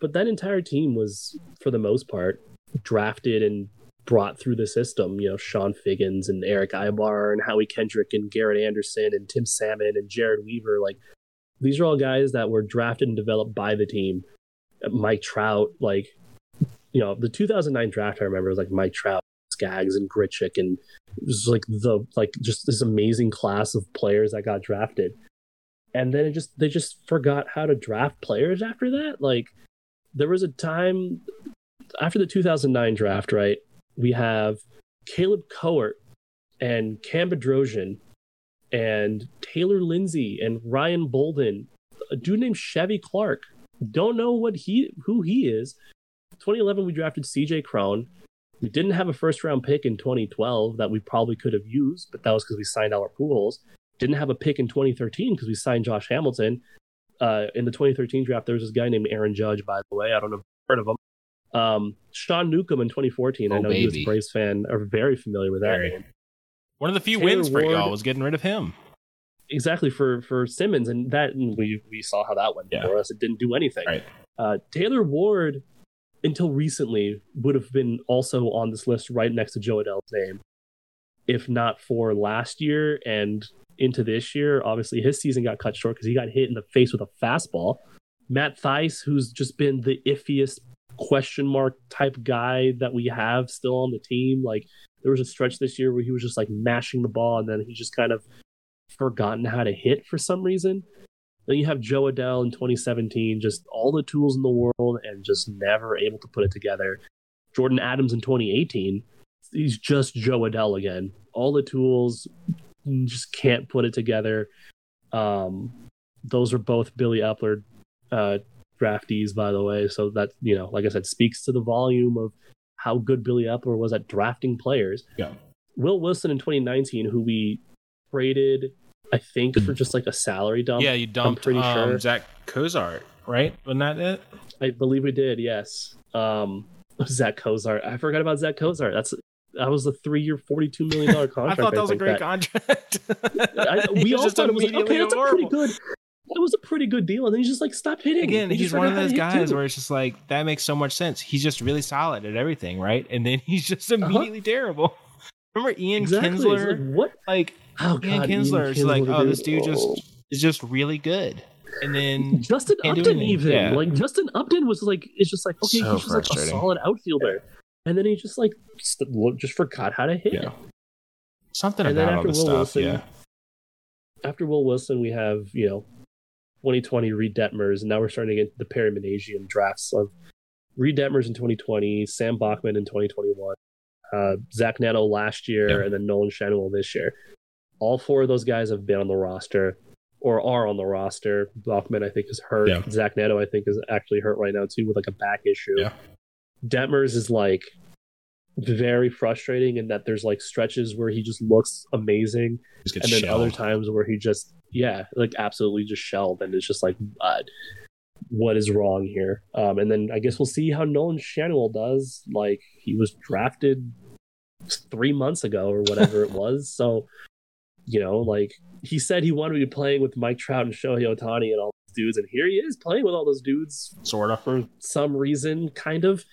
but that entire team was for the most part drafted and brought through the system you know chone figgins and erick aybar and howie kendrick and garrett anderson and tim salmon and jered weaver like these are all guys that were drafted and developed by the team uh, mike trout like you know, the 2009 draft, I remember was like Mike Trout, Skaggs, and Grichuk, and it was like the like just this amazing class of players that got drafted. And then it just they just forgot how to draft players after that. Like there was a time after the 2009 draft, right? We have Kaleb Cowart and Cam Bedrosian and Taylor Lindsey and Ryan Bolden, a dude named Chevy Clarke. Don't know what he who he is. 2011 we drafted CJ Cron. We didn't have a first round pick in 2012 that we probably could have used, but that was because we signed our Pujols. Didn't have a pick in 2013 because we signed Josh Hamilton. Uh, in the 2013 draft, there was this guy named Aaron Judge, by the way. I don't know if you've heard of him. Um, Sean Newcomb in 2014. I Oh, know you as a. Braves fan are very familiar with that Very. name. One of the few Taylor wins for Ward- y'all was getting rid of him. exactly for for Simmons, and that and we we saw how that went Yeah. for us. It didn't do anything. Right. Uh, Taylor Ward, until recently, would have been also on this list right next to Jo Adell's name, if not for last year and into this year. Obviously, his season got cut short because he got hit in the face with a fastball. Matt Thaiss, who's just been the iffiest question mark type guy that we have still on the team. Like there was a stretch this year where he was just like mashing the ball and then he just kind of forgotten how to hit for some reason. Then you have Jo Adell in 2017, just all the tools in the world and just never able to put it together. Jordyn Adams in 2018, he's just Jo Adell again. All the tools, just can't put it together. Um, those are both Billy Eppler uh, draftees, by the way. So that you know, like I said, speaks to the volume of how good Billy Eppler was at drafting players. Yeah. Will Wilson in 2019, who we traded, I think, for just like a salary dump. yeah, you dumped pretty um, sure. Zack Cozart, right? Wasn't that it? I believe we did. Yes. Um, Zack Cozart. I forgot about Zack Cozart. That's that was a three-year, forty-two million dollar contract. I thought that was a great contract. I, we all thought it was like, okay, that's a pretty good. That was a pretty good deal, and then he's just like, stop hitting. Again, He he's one of those guys where it's just like that makes so much sense. He's just really solid at everything, right? And then he's just Uh-huh. immediately terrible. Remember Ian exactly. Kinsler? Like, what? Like Oh Ian God, Kinsler is like, oh, this dude just Oh. is just really good. And then Justin Upton even Yeah. like Justin Upton was like it's just like okay So he's just like a solid outfielder, and then he just like st- just forgot how to hit. Yeah. something And then about all after this Will stuff, Wilson, yeah. After Will Wilson, we have you know 2020 Reid Detmers, and now we're starting to get the Perry drafts of Reid Detmers in 2020, Sam Bachman in 2021, uh, Zach Neto last year, Yeah. and then Nolan Schanuel this year. All four of those guys have been on the roster or are on the roster. Bachman, I think, is hurt. Yeah. Zach Neto, I think, is actually hurt right now too with like a back issue. Yeah. Detmers is like very frustrating in that there's like stretches where he just looks amazing Just and then shelled. other times where he just yeah like absolutely just shelled and it's just like uh, what is wrong here um and then i guess we'll see how nolan schanuel does like he was drafted three months ago or whatever it was so you know like he said he wanted to be playing with mike trout and shohei ohtani and all those dudes and here he is playing with all those dudes sort of. for some reason kind of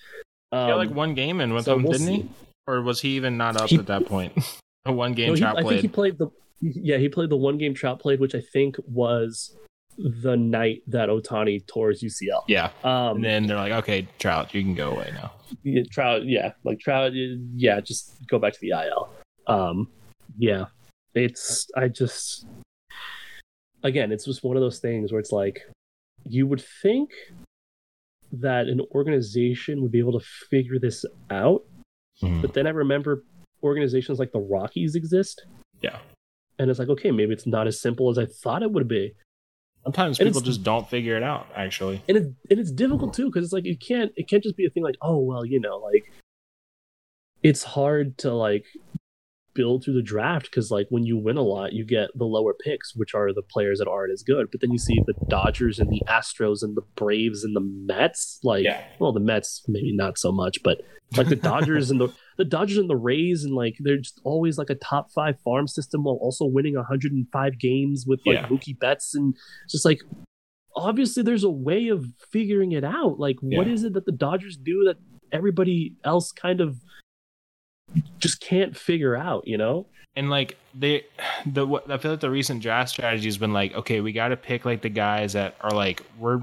um, Yeah, like one game in with so him, we'll didn't he? Or was he even not up He- at that point? a one game No, he- Trout I think he played. played the yeah he played the one game Trout played, which I think was the night that Ohtani tore his UCL. Yeah. Um, And then they're like, okay, Trout, you can go away now. yeah, Trout, yeah, like Trout, yeah, just go back to the IL. Um, yeah, it's I just again, it's just one of those things where it's like you would think that an organization would be able to figure this out, Mhm. but then I remember organizations like the Rockies exist. Yeah. And it's like, okay, maybe it's not as simple as I thought it would be. Sometimes And people just don't figure it out, actually. And it and it's difficult too, because it's like you can't it can't just be a thing like, oh well, you know, like it's hard to like build through the draft because like when you win a lot, you get the lower picks, which are the players that aren't as good. But then you see the Dodgers and the Astros and the Braves and the Mets, like Yeah. well, the Mets maybe not so much, but like the Dodgers and the the Dodgers and the Rays and like they're just always like a top five farm system while also winning 105 games with like Yeah. Mookie Betts and just like obviously there's a way of figuring it out. Like what Yeah. is it that the Dodgers do that everybody else kind of just can't figure out, you know? And like they, the what I feel like the recent draft strategy has been like, okay, we got to pick like the guys that are like we're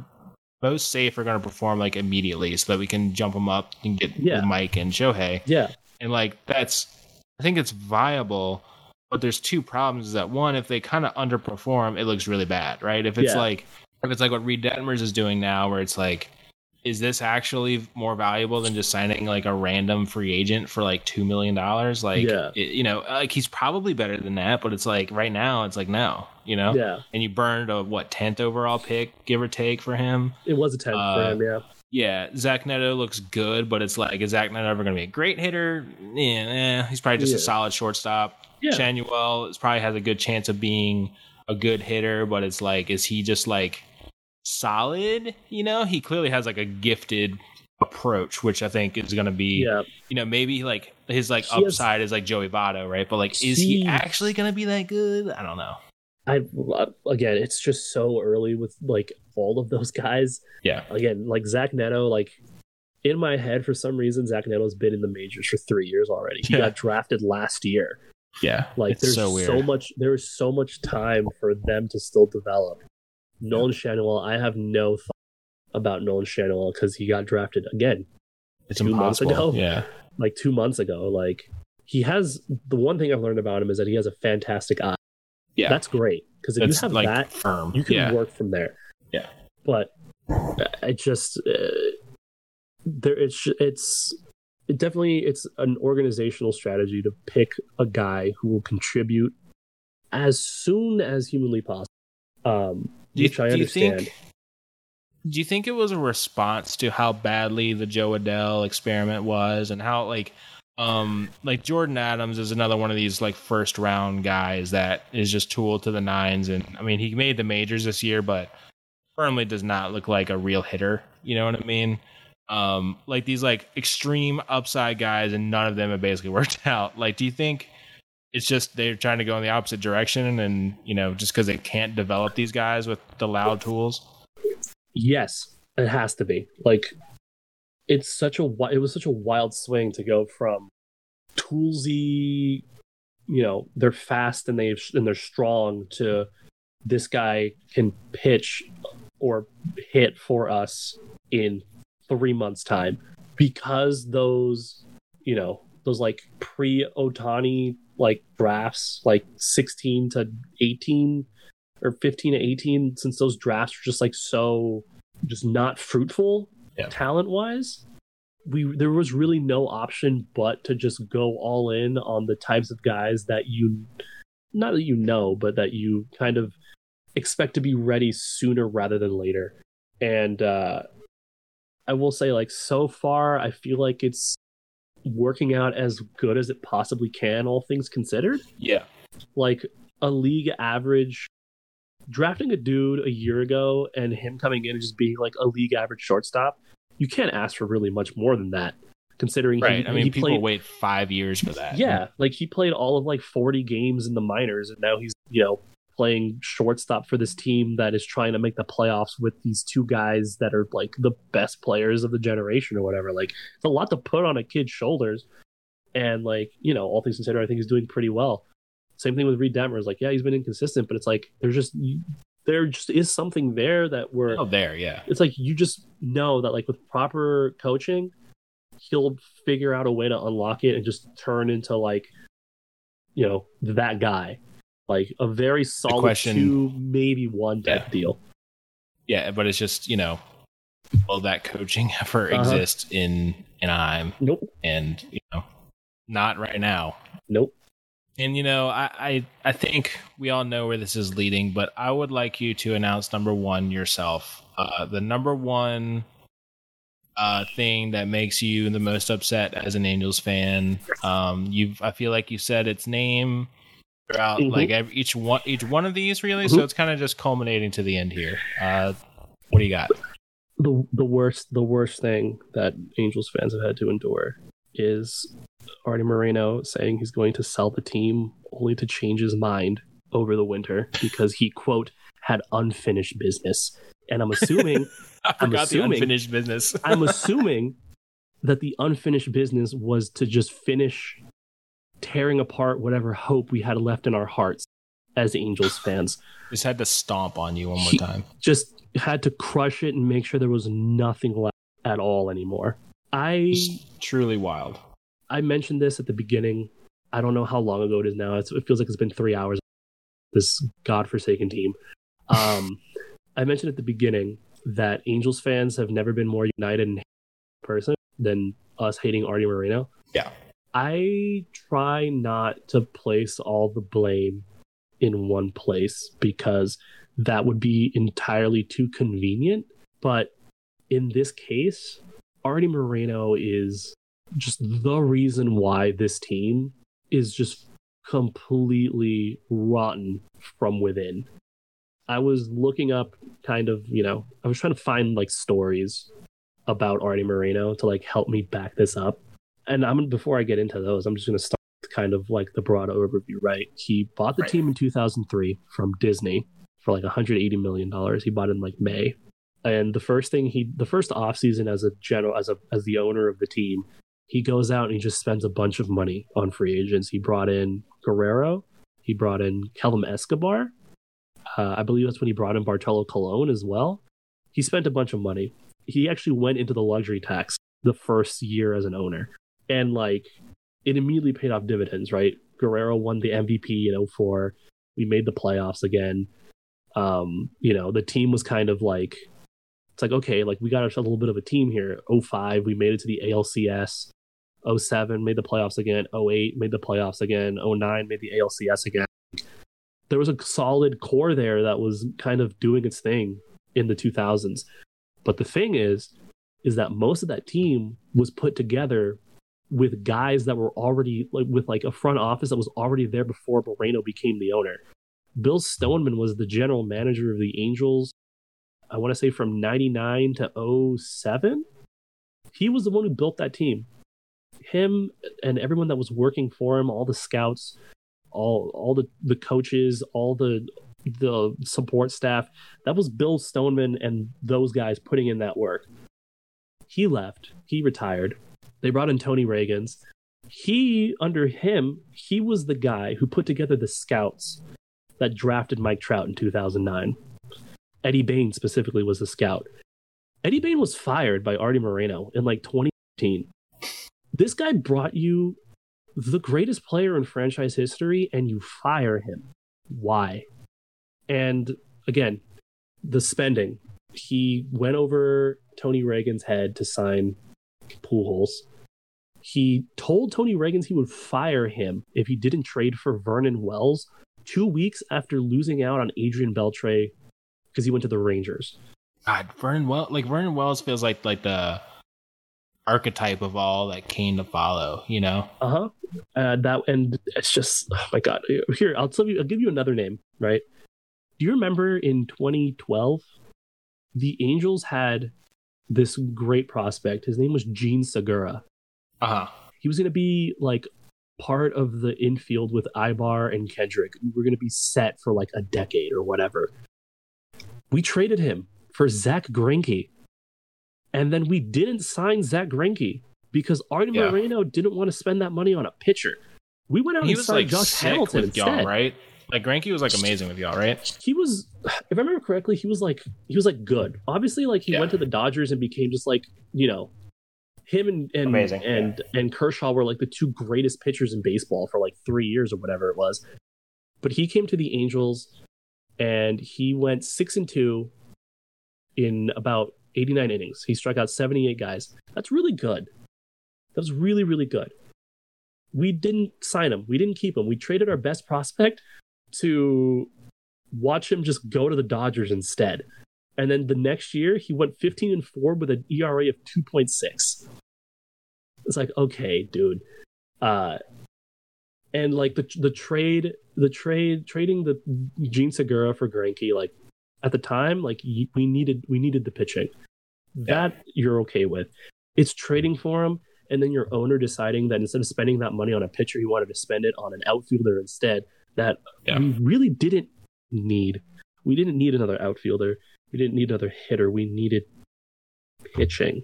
most safe are going to perform like immediately, so that we can jump them up and get Yeah. Mike and Shohei. Yeah. And like that's i think it's viable but there's two problems is that one if they kind of underperform it looks really bad right if it's Yeah. like if it's like what reid detmers is doing now where it's like is this actually more valuable than just signing like a random free agent for like two million dollars like Yeah. it- you know like he's probably better than that but it's like right now it's like no you know Yeah. and you burned a what 10th overall pick give or take for him It was a 10 Uh, for him, yeah. Yeah, Zach Neto looks good, but it's like, is Zach Neto ever going to be a great hitter? Yeah, eh, he's probably just a solid shortstop. Yeah. Schanuel is probably has a good chance of being a good hitter, but it's like, is he just like solid? You know, he clearly has like a gifted approach, which I think is going to be, Yeah. you know, maybe like his like He has- upside is like Joey Votto, right? But like, is he He- actually going to be that good? I don't know. I again, it's just so early with like all of those guys. Yeah, Again, like Zach Neto, like in my head for some reason, Zach Neto's been in the majors for three years already. He Yeah. got drafted last year. yeah. Like It's there's so so, much there is so much time for them to still develop. Nolan Schanuel, I have no thought about Nolan Schanuel because he got drafted again It's two months impossible. ago. Yeah, like two months ago. Like he has the one thing I've learned about him is that he has a fantastic eye. Yeah. That's great because if It's you have like that, firm. you can yeah. work from there. Yeah. but I just uh, there it's it's it definitely it's an organizational strategy to pick a guy who will contribute as soon as humanly possible. Um, Do you, which I do you understand. think? Do you think it was a response to how badly the Jo Adell experiment was, and how like, um, like Jordyn Adams is another one of these like first round guys that is just tool to the nines, and I mean he made the majors this year, but firmly does not look like a real hitter. You know what I mean? Um, like these like extreme upside guys, and none of them have basically worked out. Like, do you think? It's just they're trying to go in the opposite direction, and you know, just because they can't develop these guys with the loud tools. Yes, it has to be. Like it's such a it was such a wild swing to go from toolsy, you know, they're fast and they and they're strong to this guy can pitch or hit for us in 3 months time. Because those, you know, those like pre Ohtani like drafts like 16 to 18 or 15 to 18 since those drafts were just like so just not fruitful Yeah. talent wise we there was really no option but to just go all in on the types of guys that you not that you know but that you kind of expect to be ready sooner rather than later and uh i will say like so far i feel like it's working out as good as it possibly can all things considered Yeah. like a league average drafting a dude a year ago and him coming in and just being like a league average shortstop you can't ask for really much more than that considering Right. he, I mean, he people played wait five years for that. yeah like he played all of like 40 games in the minors and now he's you know playing shortstop for this team that is trying to make the playoffs with these two guys that are like the best players of the generation or whatever like it's a lot to put on a kid's shoulders and like you know all things considered i think he's doing pretty well same thing with reid detmers like yeah he's been inconsistent but it's like there's just there just is something there that we're Oh, there. Yeah. it's like you just know that like with proper coaching he'll figure out a way to unlock it and just turn into like you know that guy like a very solid question- two maybe one type Yeah. deal Yeah. But it's just, you know, will that coaching ever Uh-huh. exist in Anaheim? nope And, you know, not right now. nope And you know, I, I I think we all know where this is leading, but I would like you to announce number one yourself. Uh, the number one uh, thing that makes you the most upset as an Angels fan. Um, you've I feel like you said its name throughout Mhm. like every, each one each one of these really. So Mhm. it's kind of just culminating to the end here. Uh, what do you got? the the worst the worst thing that angels fans have had to endure is arte moreno saying he's going to sell the team only to change his mind over the winter because he quote had unfinished business and i'm assuming I the assuming- unfinished business. I'm assuming that the unfinished business was to just finish tearing apart whatever hope we had left in our hearts as Angels fans. just had to stomp on you one more He- time. Just had to crush it and make sure there was nothing left at all anymore. I Just truly wild. I mentioned this at the beginning. I don't know how long ago it is now. It's, it feels like it's been three hours. This godforsaken team. Um, I mentioned at the beginning that Angels fans have never been more united in person than us hating Arte Moreno. Yeah. I try not to place all the blame in one place because that would be entirely too convenient. But in this case, Arte Moreno is just the reason why this team is just completely rotten from within. I was looking up kind of, you know, I was trying to find like stories about Arte Moreno to like help me back this up. And I'm before I get into those, I'm just going to start kind of like the broad overview, right? He bought the Right. team in 2003 from Disney for like 180 million dollars. He bought it in like May. And the first thing he the first offseason as a general as a as the owner of the team, he goes out and he just spends a bunch of money on free agents. He brought in Guerrero, he brought in Kelvim Escobar. Uh, I believe that's when he brought in Bartolo Colon as well. He spent a bunch of money. He actually went into the luxury tax the first year as an owner. And like it immediately paid off dividends, right? Guerrero won the MVP in 04. We made the playoffs again. Um, you know, the team was kind of like it's like okay, like we got a little bit of a team here. 05, we made it to the ALCS. 07 made the playoffs again. 08 made the playoffs again. 09 made the ALCS again. There was a solid core there that was kind of doing its thing in the 2000s. But the thing is, is that most of that team was put together with guys that were already like with like a front office that was already there before Moreno became the owner. Bill Stoneman was the general manager of the Angels. I want to say from 99 to 07. He was the one who built that team. Him and everyone that was working for him, all the scouts, all all the the coaches, all the the support staff, that was Bill Stoneman and those guys putting in that work. He left. He retired. They brought in Tony Reagins. He, under him, he was the guy who put together the scouts that drafted Mike Trout in 2009. Eddie Bane specifically was the scout. Eddie Bane was fired by Arte Moreno in like 2015. This guy brought you the greatest player in franchise history and you fire him. Why? And again, the spending. He went over Tony Reagins' head to sign Pujols. He told Tony Reagins he would fire him if he didn't trade for Vernon Wells two weeks after losing out on Adrian Beltre because he went to the Rangers. God, Vernon Wells, like Vernon Wells feels like like the archetype of all that came to follow, you know? Uh-huh. Uh That and it's just oh my god. Here, I'll tell you. I'll give you another name. Right? Do you remember in 2012, the Angels had this great prospect. His name was Jean Segura. Uh huh. He was going to be like part of the infield with Aybar and Kendrick. We were going to be set for like a decade or whatever. We traded him for Zack Greinke. And then we didn't sign Zack Greinke because Arte Yeah. Moreno didn't want to spend that money on a pitcher. We went out He and signed like Josh Hamilton with y'all, instead. right? Like Greinke was like amazing with y'all, right? He was, if I remember correctly, he was like he was like good. Obviously, like he Yeah. went to the Dodgers and became just like you know, him and and Amazing, and and Kershaw were like the two greatest pitchers in baseball for like three years or whatever it was. But he came to the Angels, and he went six and two in about eighty nine innings. He struck out seventy eight guys. That's really good. That was really really good. We didn't sign him. We didn't keep him. We traded our best prospect to watch him just go to the Dodgers instead. And then the next year, he went 15 and 4 with an ERA of 2.6. It's like, okay, dude. Uh, and like the the trade, the trade, trading the Jean Segura for Greinke, like at the time, like we needed we needed the pitching. That you're okay with. It's trading for him, and then your owner deciding that instead of spending that money on a pitcher, he wanted to spend it on an outfielder instead. That Yeah. we really didn't need. We didn't need another outfielder. We didn't need another hitter. We needed pitching.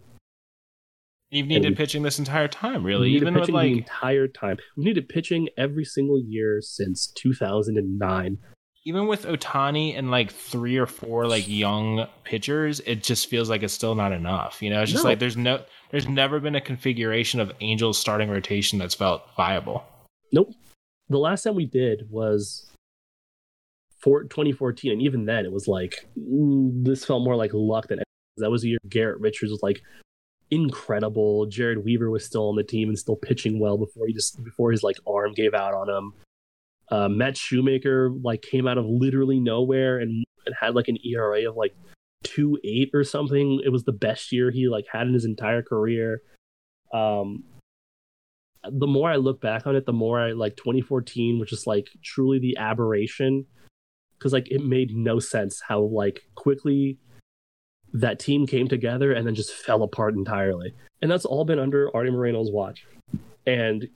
You've needed pitching this entire time, really. Even with pitching the like entire time. We needed pitching every single year since 2009. Even with Ohtani and like three or four like young pitchers, it just feels like it's still not enough. You know, it's just No. like there's no there's never been a configuration of Angels starting rotation that's felt viable. Nope. The last time we did was for 2014, and even then it was like mm, this felt more like luck than anything. that was the year Garrett Richards was like incredible. Jered Weaver was still on the team and still pitching well before he just before his like arm gave out on him. Uh, Matt Shoemaker like came out of literally nowhere and, and had like an ERA of like two eight or something. It was the best year he like had in his entire career. Um, the more I look back on it, the more I like 2014, which is like truly the aberration, because like it made no sense how like quickly that team came together and then just fell apart entirely. And that's all been under Arte Moreno's watch. And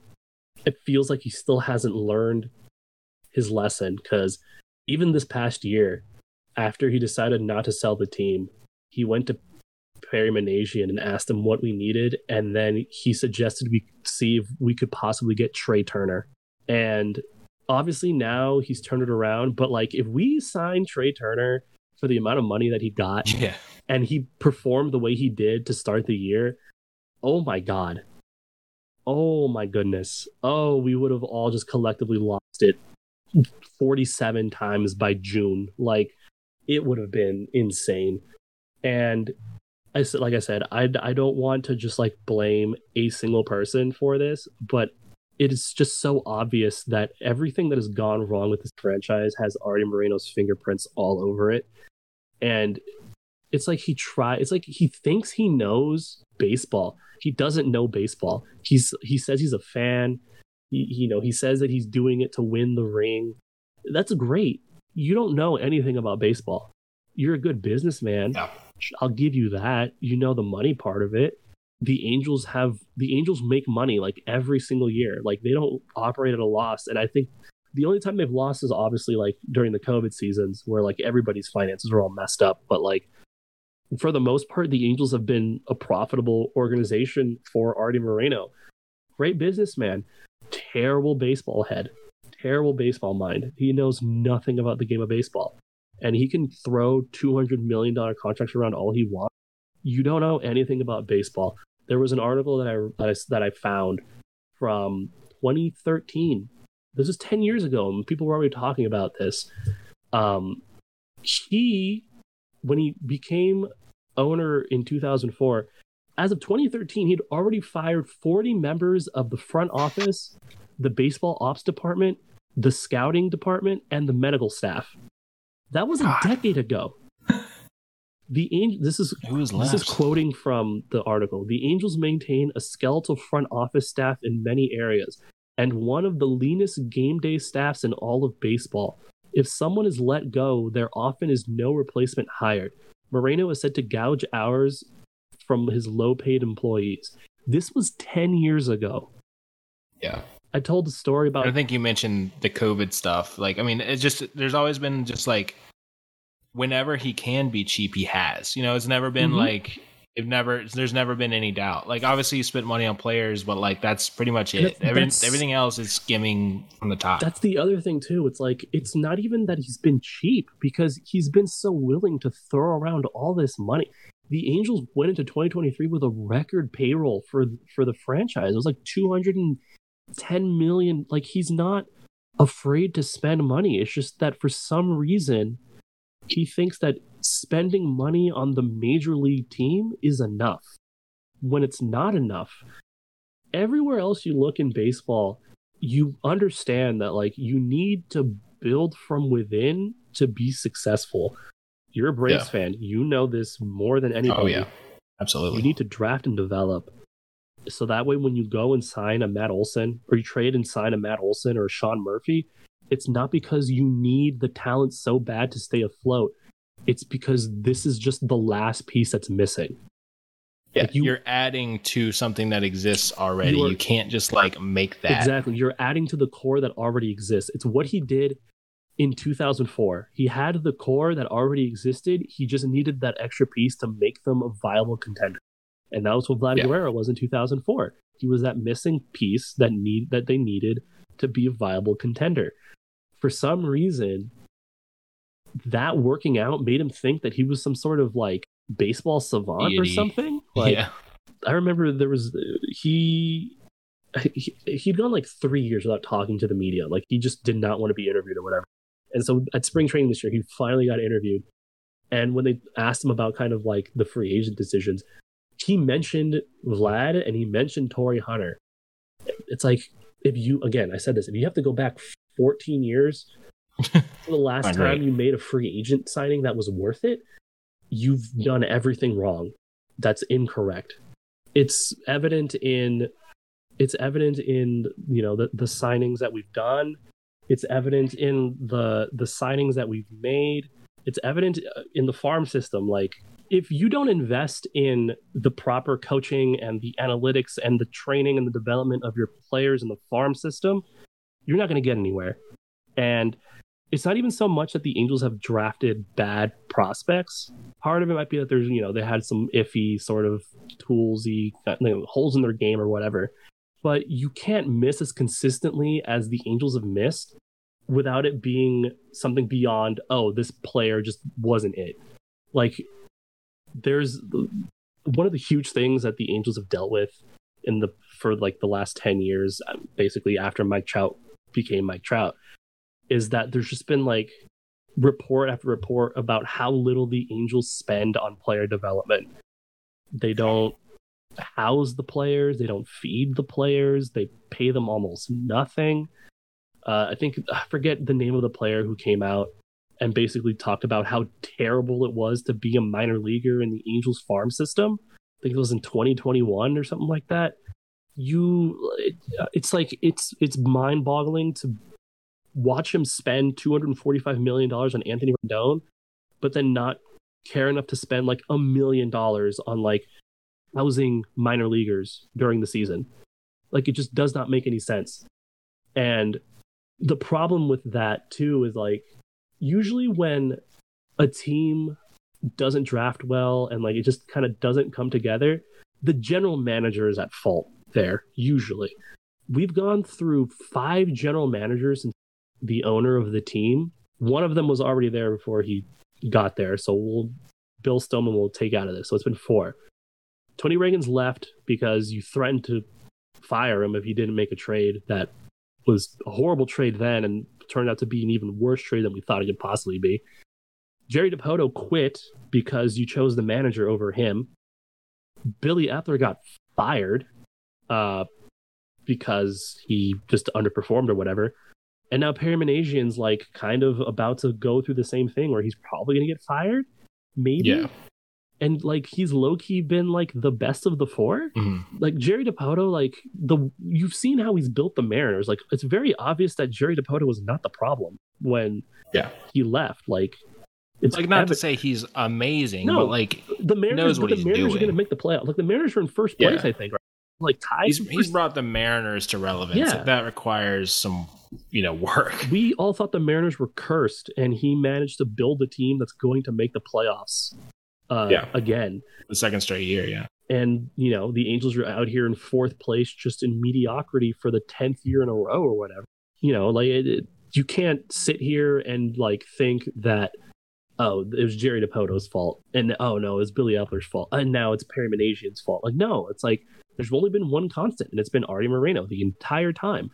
it feels like he still hasn't learned his lesson because even this past year, after he decided not to sell the team, he went to Perry Minasian and asked him what we needed, and then he suggested we see if we could possibly get Trea Turner. And obviously now he's turned it around, but like if we sign Trea Turner for the amount of money that he got Yeah. and he performed the way he did to start the year, oh my god. Oh my goodness. Oh, we would have all just collectively lost it 47 times by June. Like it would have been insane. And I said, like I said, I, I don't want to just like blame a single person for this, but it is just so obvious that everything that has gone wrong with this franchise has Arte Moreno's fingerprints all over it. And it's like he try it's like he thinks he knows baseball. He doesn't know baseball. He's he says he's a fan. He, you know, he says that he's doing it to win the ring. That's great. You don't know anything about baseball. You're a good businessman. Yeah. I'll give you that. You know the money part of it. The Angels have the Angels make money like every single year. Like they don't operate at a loss. And I think the only time they've lost is obviously like during the COVID seasons where like everybody's finances are all messed up. But like for the most part, the Angels have been a profitable organization for Arte Moreno. Great businessman, terrible baseball head, terrible baseball mind. He knows nothing about the game of baseball. And he can throw $200 million contracts around all he wants. You don't know anything about baseball. There was an article that I, that I, that I found from 2013. This is 10 years ago, and people were already talking about this. Um, he, when he became owner in 2004, as of 2013, he'd already fired 40 members of the front office, the baseball ops department, the scouting department, and the medical staff. That was a God. decade ago. The Angel, this is this left? is quoting from the article. The Angels maintain a skeletal front office staff in many areas and one of the leanest game day staffs in all of baseball. If someone is let go, there often is no replacement hired. Moreno is said to gouge hours from his low paid employees. This was 10 years ago. yeah. I told the story about I think you mentioned the COVID stuff. Like, I mean, it's just there's always been just like whenever he can be cheap, he has. You know, it's never been Mhm. like it never. There's never been any doubt. Like, obviously, you spent money on players, but like that's pretty much it. Every, everything else is skimming from the top. That's the other thing too. It's like it's not even that he's been cheap because he's been so willing to throw around all this money. The Angels went into 2023 with a record payroll for for the franchise. It was like 210 million. Like he's not afraid to spend money. It's just that for some reason he thinks that spending money on the major league team is enough when it's not enough. Everywhere else you look in baseball, you understand that like you need to build from within to be successful. You're a Braves Yeah. fan. You know this more than oh, anybody. oh yeah, Absolutely. You need to draft and develop. So that way, when you go and sign a Matt Olson, or you trade and sign a Matt Olson or a Sean Murphy, it's not because you need the talent so bad to stay afloat. It's because this is just the last piece that's missing. yeah, like you- are adding to something that exists already. You You, can't just like make that. Exactly. You're adding to the core that already exists. It's what he did in 2004. He had the core that already existed. He just needed that extra piece to make them a viable contender. And that was what Vlad Yeah. Guerrero was in 2004. He was that missing piece that need that they needed to be a viable contender. For some reason, that working out made him think that he was some sort of like baseball savant or something. Like yeah, I remember there was he, he he'd gone like three years without talking to the media. Like he just did not want to be interviewed or whatever. And so at spring training this year, he finally got interviewed. And when they asked him about kind of like the free agent decisions, he mentioned Vlad and he mentioned Torii Hunter. It's like if you again, I said this, if you have to go back 14 years for the last time right. you made a free agent signing that was worth it, you've done everything wrong. That's incorrect. It's evident in it's evident in you know the, the signings that we've done. It's evident in the the signings that we've made. It's evident uh, in the farm system. Like if you don't invest in the proper coaching and the analytics and the training and the development of your players in the farm system, you're not going to get anywhere. And it's not even so much that the Angels have drafted bad prospects. Part of it might be that there's, you know, they had some iffy sort of toolsy you know, holes in their game or whatever. But you can't miss as consistently as the Angels have missed without it being something beyond, oh, this player just wasn't it. Like, there's one of the huge things that the Angels have dealt with in the for like the last 10 years, um, basically after Mike Trout became Mike Trout, is that there's just been like report after report about how little the Angels spend on player development. They don't house the players, they don't feed the players, they pay them almost nothing. Uh, I think I forget the name of the player who came out and basically talked about how terrible it was to be a minor leaguer in the Angels farm system. I think it was in 2021 or something like that. You, it, it's like it's it's mind boggling to watch him spend 245 million dollars on Anthony Rendon, but then not care enough to spend like a million dollars on like housing minor leaguers during the season. Like it just does not make any sense. And the problem with that too is like usually when a team doesn't draft well and like it just kind of doesn't come together, the general manager is at fault there usually. We've gone through five general managers and the owner of the team. One of them was already there before he got there, so we'll Bill Stillman will take out of this. So it's been four. Tony Reagins left because you threatened to fire him if he didn't make a trade that was a horrible trade then and turned out to be an even worse trade than we thought it could possibly be. Jerry Dipoto quit because you chose the manager over him. Billy Eppler got fired uh, because he just underperformed or whatever. And now Perry like kind of about to go through the same thing where he's probably going to get fired. Maybe. Yeah. And like he's low key been like the best of the 4 Mm-hmm. Like Jerry Dipoto, like the you've seen how he's built the Mariners. Like it's very obvious that Jerry Dipoto was not the problem when Yeah. he left. Like it's Like not evi- to say he's amazing, No. but like the Mariners, knows what the he's Mariners are going to make the playoff. Like the Mariners are in first place, Yeah. I think. Right? Like tied. he's for he's brought the Mariners to relevance. Yeah. Like, that requires some you know work. we all thought the Mariners were cursed, and he managed to build a team that's going to make the playoffs. Uh, Yeah. Again, The second straight year, yeah. and you know the Angels are out here in fourth place, just in mediocrity for the tenth year in a row or whatever. You know, like it, it- you can't sit here and like think that oh it was Jerry Dipoto's fault, and oh no it was Billy Eppler's fault, and now it's Perry Minasian's fault. Like no, it's like there's only been one constant, and it's been Arte Moreno the entire time.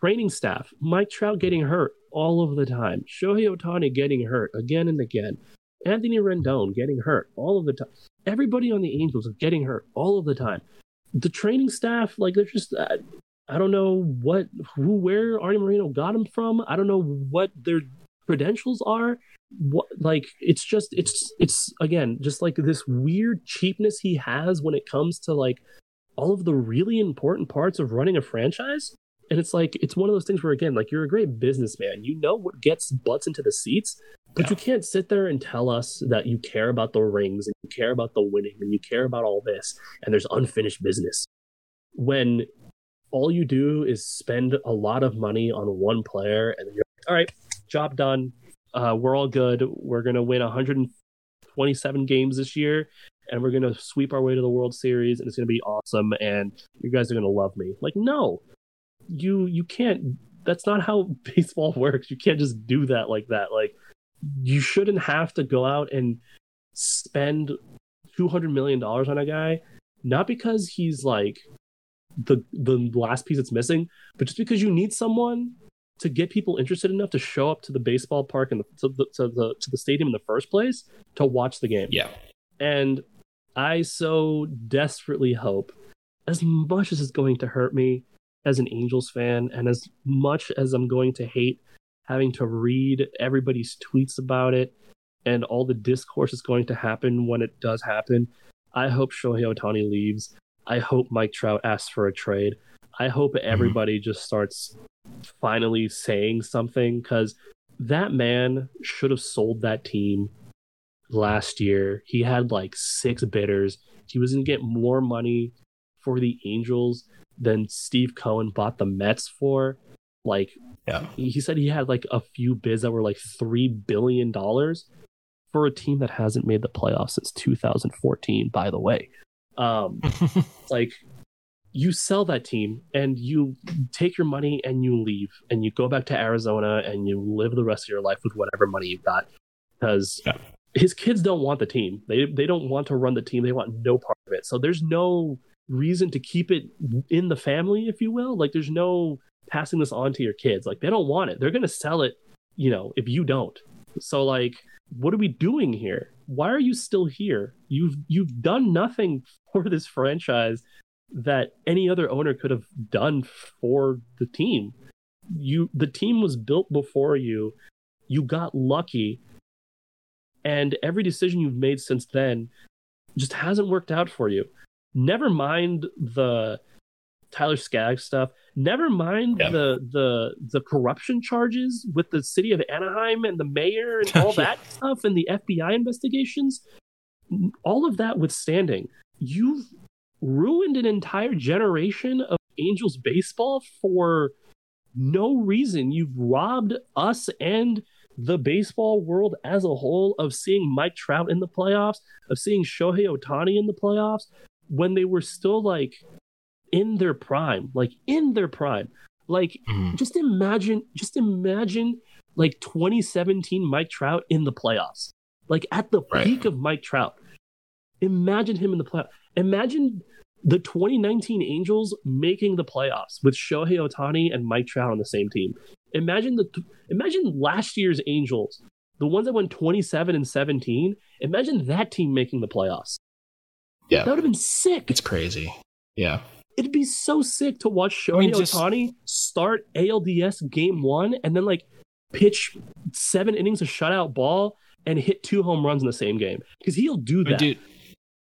Training staff, Mike Trout getting hurt all of the time, Shohei Ohtani getting hurt again and again, Anthony Rendon getting hurt all of the time. Everybody on the Angels is getting hurt all of the time. The training staff, like they're just, uh, I don't know what, who, where Arte Moreno got him from. I don't know what their credentials are. What, like, it's just, it's, it's again, just like this weird cheapness he has when it comes to like all of the really important parts of running a franchise. And it's like, it's one of those things where, again, like you're a great businessman. You know what gets butts into the seats, but Yeah. you can't sit there and tell us that you care about the rings and you care about the winning and you care about all this and there's unfinished business when all you do is spend a lot of money on one player and then you're all right, job done. Uh, we're all good. We're going to win 127 games this year and we're going to sweep our way to the World Series and it's going to be awesome and you guys are going to love me. Like, no, you, you can't, that's not how baseball works. You can't just do that like that. Like, you shouldn't have to go out and spend $200 million on a guy, not because he's like the the last piece that's missing, but just because you need someone to get people interested enough to show up to the baseball park and the, to, the, to the to the stadium in the first place to watch the game. Yeah. And I so desperately hope, as much as it's going to hurt me as an Angels fan, and as much as I'm going to hate having to read everybody's tweets about it and all the discourse is going to happen when it does happen, I hope Shohei Ohtani leaves. I hope Mike Trout asks for a trade. I hope mm-hmm. everybody just starts finally saying something because that man should have sold that team last year. He had like six bidders. He was going to get more money for the Angels than Steve Cohen bought the Mets for. Like, Yeah. he said he had like a few bids that were like three billion dollars for a team that hasn't made the playoffs since 2014. By the way, um, like you sell that team and you take your money and you leave and you go back to Arizona and you live the rest of your life with whatever money you've got because Yeah. his kids don't want the team. They they don't want to run the team. They want no part of it. So there's no reason to keep it in the family, if you will. Like there's no passing this on to your kids. Like they don't want it. They're gonna sell it, you know, if you don't. So like, what are we doing here? Why are you still here? You've you've done nothing for this franchise that any other owner could have done for the team. You the team was built before you. You got lucky. And every decision you've made since then just hasn't worked out for you. Never mind the Tyler Skaggs stuff. Never mind Yeah. the the the corruption charges with the city of Anaheim and the mayor and all that stuff and the FBI investigations. All of that withstanding, you've ruined an entire generation of Angels baseball for no reason. You've robbed us and the baseball world as a whole of seeing Mike Trout in the playoffs, of seeing Shohei Ohtani in the playoffs when they were still like in their prime, like in their prime. Like Mhm. just imagine, just imagine like 2017 Mike Trout in the playoffs, like at the Right. peak of Mike Trout. Imagine him in the playoffs. Imagine the 2019 Angels making the playoffs with Shohei Ohtani and Mike Trout on the same team. Imagine the imagine last year's Angels the ones that went 27 and 17. Imagine that team making the playoffs. Yeah. That would have been sick. It's crazy. Yeah. It'd be so sick to watch Shohei I mean, just- Ohtani start ALDS game one and then like pitch seven innings of shutout ball and hit two home runs in the same game because he'll do that. dude,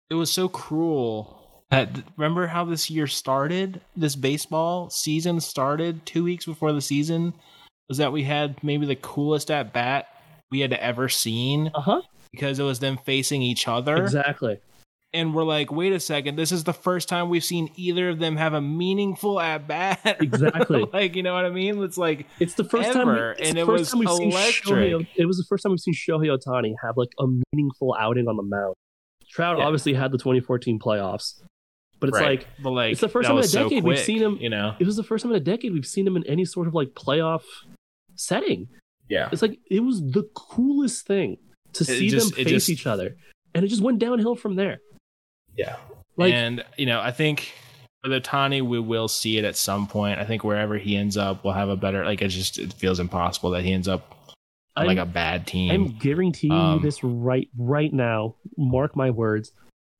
it was so cruel. That, remember how this year started? This baseball season started two weeks before the season. Was that we had maybe the coolest at bat we had ever seen Uh huh. because it was them facing each other. Exactly. And we're like, wait a second, this is the first time we've seen either of them have a meaningful at bat. Exactly. like, you know what I mean? It's like, It's the first time, Ever, it's and it first was time we've seen electric. Shohei. It was the first time we've seen Shohei Ohtani have like a meaningful outing on the mound. Trout Yeah. obviously had the 2014 playoffs, but it's right. like but like, it's the first time in a was so decade we've seen him- You know? it was the first time in a decade we've seen him in any sort of like playoff setting. Yeah. It's like it was the coolest thing to see just- them face just- each other, and it just went downhill from there. Yeah. Like and you know, I think with Ohtani, we will see it at some point. I think wherever he ends up, we'll have a better. Like it just it feels impossible that he ends up on I'm, like a bad team. I'm guaranteeing Um, you this right right now. Mark my words.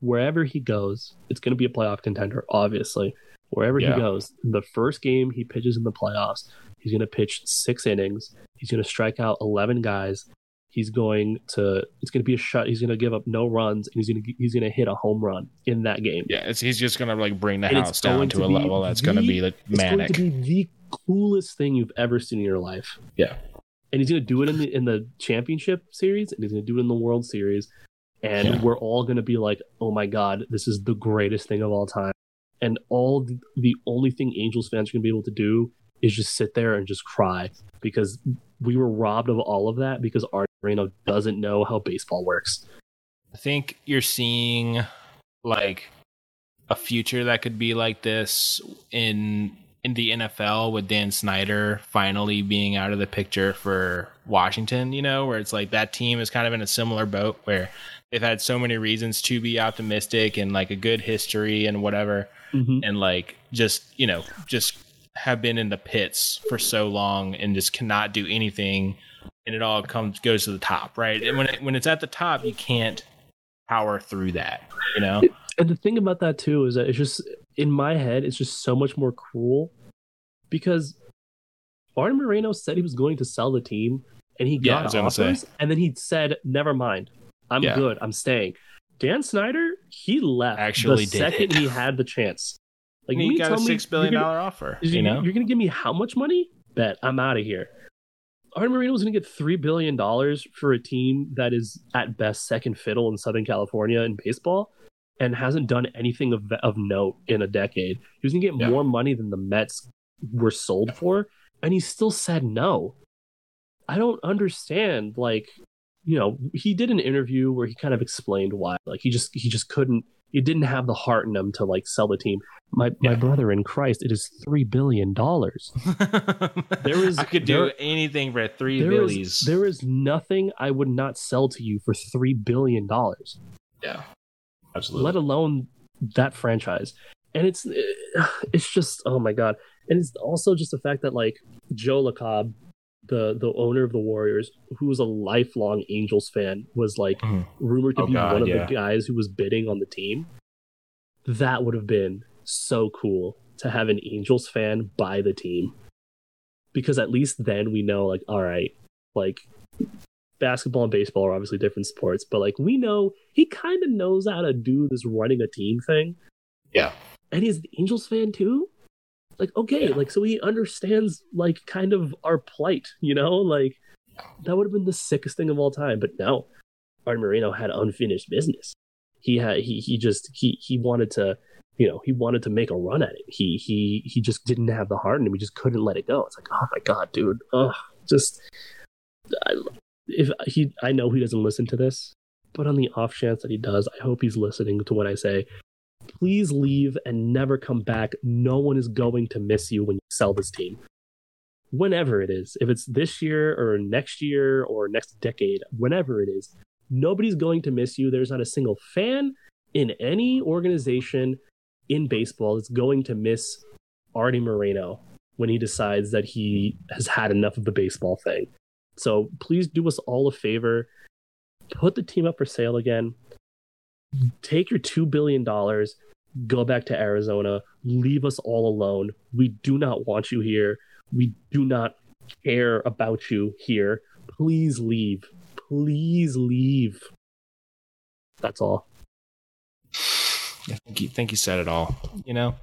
Wherever he goes, it's going to be a playoff contender. Obviously, wherever Yeah. he goes, the first game he pitches in the playoffs, he's going to pitch six innings. He's going to strike out eleven guys. He's going to. It's going to be a shut. He's going to give up no runs, and he's going to he's going to hit a home run in that game. yeah, it's, he's just gonna like bring the And house down to, to a level that's gonna be like It's going to be the coolest thing you've ever seen in your life. Yeah. And he's going to do it in the in the championship series, and he's going to do it in the World Series, and Yeah. we're all going to be like, "Oh my god, this is the greatest thing of all time!" And all the, the only thing Angels fans are going to be able to do is just sit there and just cry because we were robbed of all of that because Art Moreno doesn't know how baseball works. I think you're seeing like a future that could be like this in in the NFL with Dan Snyder finally being out of the picture for Washington, you know, where it's like that team is kind of in a similar boat where they've had so many reasons to be optimistic and like a good history and whatever mm-hmm. and like just, you know, just have been in the pits for so long and just cannot do anything and it all comes goes to the top, right? And when it, when it's at the top, you can't power through that, you know? And the thing about that too is that it's just in my head, it's just so much more cruel because Arte Moreno said he was going to sell the team, and he got gonna offers, and then he said, "Never mind, I'm Yeah. good, I'm staying." Dan Snyder, he left Actually the second it. he had the chance. Like you you mean got a six billion you're gonna- dollar offer, is you know? You're going to give me how much money? Bet I'm out of here. Arte Moreno was going to get three billion dollars for a team that is at best second fiddle in Southern California in baseball, and hasn't done anything of of note in a decade. He was going to get Yeah. more money than the Mets were sold for, and he still said no. I don't understand. Like, you know, he did an interview where he kind of explained why. Like, he just he just couldn't. He didn't have the heart in them to like sell the team. My my brother in Christ, it is three billion dollars. There is- I could do there- anything for three There billies. is there is nothing I would not sell to you for three billion dollars, yeah, absolutely. let alone that franchise. And it's it's just oh my god, and it's also just the fact that like Joe Lacob, the the owner of the Warriors, who was a lifelong Angels fan, was like Mhm. rumored to Oh, be God, one of yeah. the guys who was bidding on the team. That would have been so cool to have an Angels fan buy the team. Because at least then we know, like, all right, like basketball and baseball are obviously different sports, but like we know he kind of knows how to do this running a team thing. Yeah. And he's the Angels fan too. Like, okay, Yeah. like so he understands like kind of our plight, you know? Like that would have been the sickest thing of all time. But no, Art Moreno had unfinished business. He had he he just he he wanted to you know he wanted to make a run at it. He he he just didn't have the heart in him. He just couldn't let it go. It's like oh my god, dude. Oh, just I, if he I know he doesn't listen to this, but on the off chance that he does, I hope he's listening to what I say. Please leave and never come back. No one is going to miss you when you sell this team whenever it is, if it's this year or next year or next decade, whenever it is, nobody's going to miss you. There's not a single fan in any organization in baseball that's going to miss Arte Moreno when he decides that he has had enough of the baseball thing. So please do us all a favor. Put the team up for sale again. Take your $2 billion, go back to Arizona, leave us all alone. We do not want you here. We do not care about you here. Please leave. Please leave. That's all. I think you, think you said it all. You know.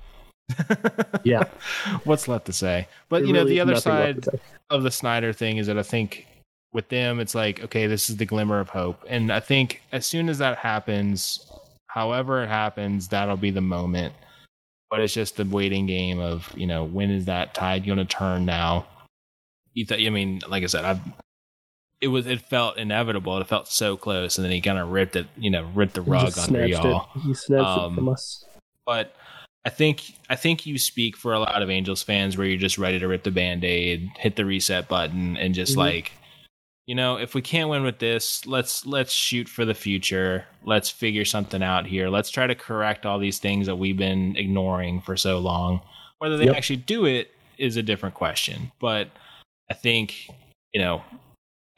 Yeah. What's left to say? But There you know, really the other side of the Snyder thing is that I think with them, it's like, okay, this is the glimmer of hope. And I think as soon as that happens, however it happens, that'll be the moment. But it's just the waiting game of, you know, when is that tide going to turn now? You th- I mean, like I said, I've, it was, it felt inevitable. It felt so close. And then he kind of ripped it, you know, ripped the rug under y'all It. He snatched Um, it from us. but I think I think you speak for a lot of Angels fans where you're just ready to rip the band-aid, hit the reset button and just Mhm. like you know, if we can't win with this, let's let's shoot for the future. Let's figure something out here. Let's try to correct all these things that we've been ignoring for so long. Whether they Yep. actually do it is a different question, but I think, you know,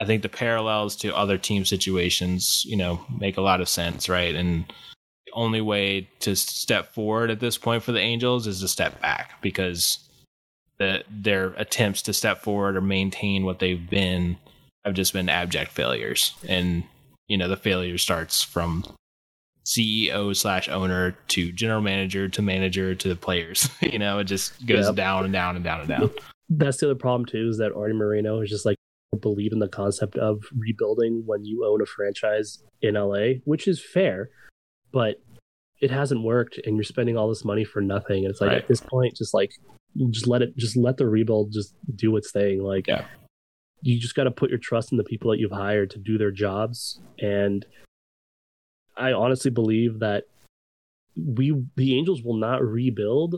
I think the parallels to other team situations, you know, make a lot of sense, right? And the only way to step forward at this point for the Angels is to step back because the their attempts to step forward or maintain what they've been have just been abject failures. And you know, the failure starts from CEO slash owner to general manager to manager to the players. you know, it just goes Yep. down and down and down and down. That's the other problem too, is that Arte Moreno is just like believe in the concept of rebuilding when you own a franchise in LA, which is fair, but it hasn't worked and you're spending all this money for nothing. And it's like Right. at this point, just like just let it just let the rebuild just do its thing. Like Yeah. You just gotta put your trust in the people that you've hired to do their jobs. And I honestly believe that we the Angels will not rebuild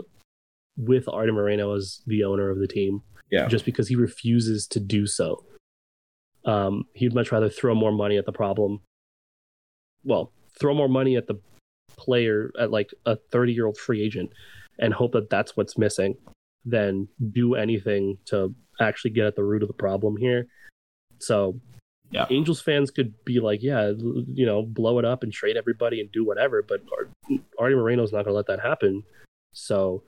with Arte Moreno as the owner of the team. Yeah. Just because he refuses to do so. Um, he'd much rather throw more money at the problem. Well, throw more money at the player at like a 30 year old free agent and hope that that's what's missing than do anything to actually get at the root of the problem here. So, Yeah. Angels fans could be like, yeah, you know, blow it up and trade everybody and do whatever, but Ar- Arte Moreno's not going to let that happen. So,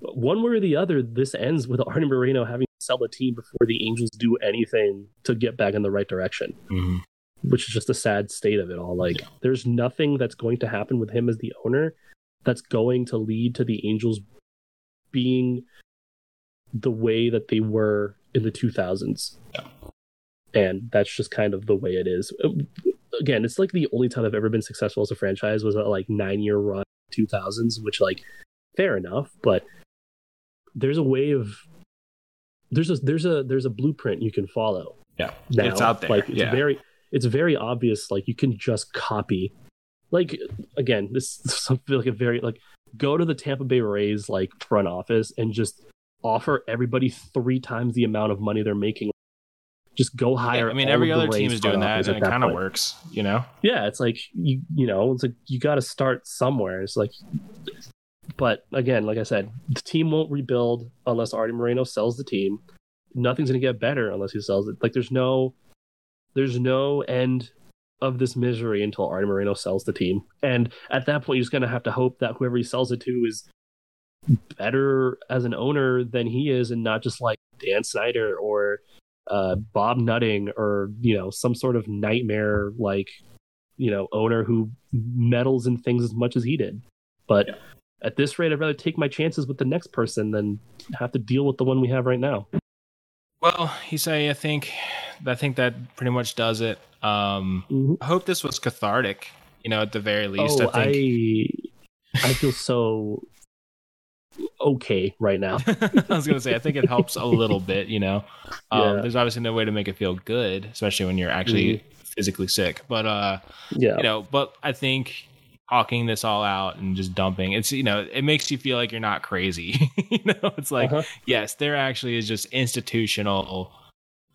one way or the other, this ends with Arte Moreno having to sell the team before the Angels do anything to get back in the right direction, Mhm. which is just a sad state of it all. Like, Yeah. there's nothing that's going to happen with him as the owner that's going to lead to the Angels being the way that they were in the 2000s. Yeah. And that's just kind of the way it is. Again, it's like the only time I've ever been successful as a franchise was a like nine year run 2000s, which like fair enough, but there's a way of there's a there's a there's a blueprint you can follow. Yeah. Now. It's out there. Like it's yeah. very it's very obvious. Like you can just copy. Like again, this, this I feel like a very like go to the Tampa Bay Rays like front office and just offer everybody three times the amount of money they're making. Just go Yeah. I mean, every other team is doing that, and it kind of works, you know. Yeah, it's like you you know, it's like you got to start somewhere. It's like, but again, like I said, the team won't rebuild unless Arte Moreno sells the team. Nothing's gonna get better unless he sells it. Like there's no, there's no end of this misery until Arte Moreno sells the team, and at that point, you're just gonna have to hope that whoever he sells it to is better as an owner than he is, and not just like Dan Snyder or uh, Bob Nutting or you know some sort of nightmare like you know owner who meddles in things as much as he did. But Yeah. at this rate, I'd rather take my chances with the next person than have to deal with the one we have right now. Well, Esai I think I think that pretty much does it. Um, Mhm. I hope this was cathartic. You know, at the very least, oh, I think. I I feel so okay right now. I was gonna say I think it helps a little bit. You know, um, Yeah. there's obviously no way to make it feel good, especially when you're actually physically sick. But uh, Yeah, you know, but I think talking this all out and just dumping it's you know it makes you feel like you're not crazy you know it's like Uh-huh. yes there actually is just institutional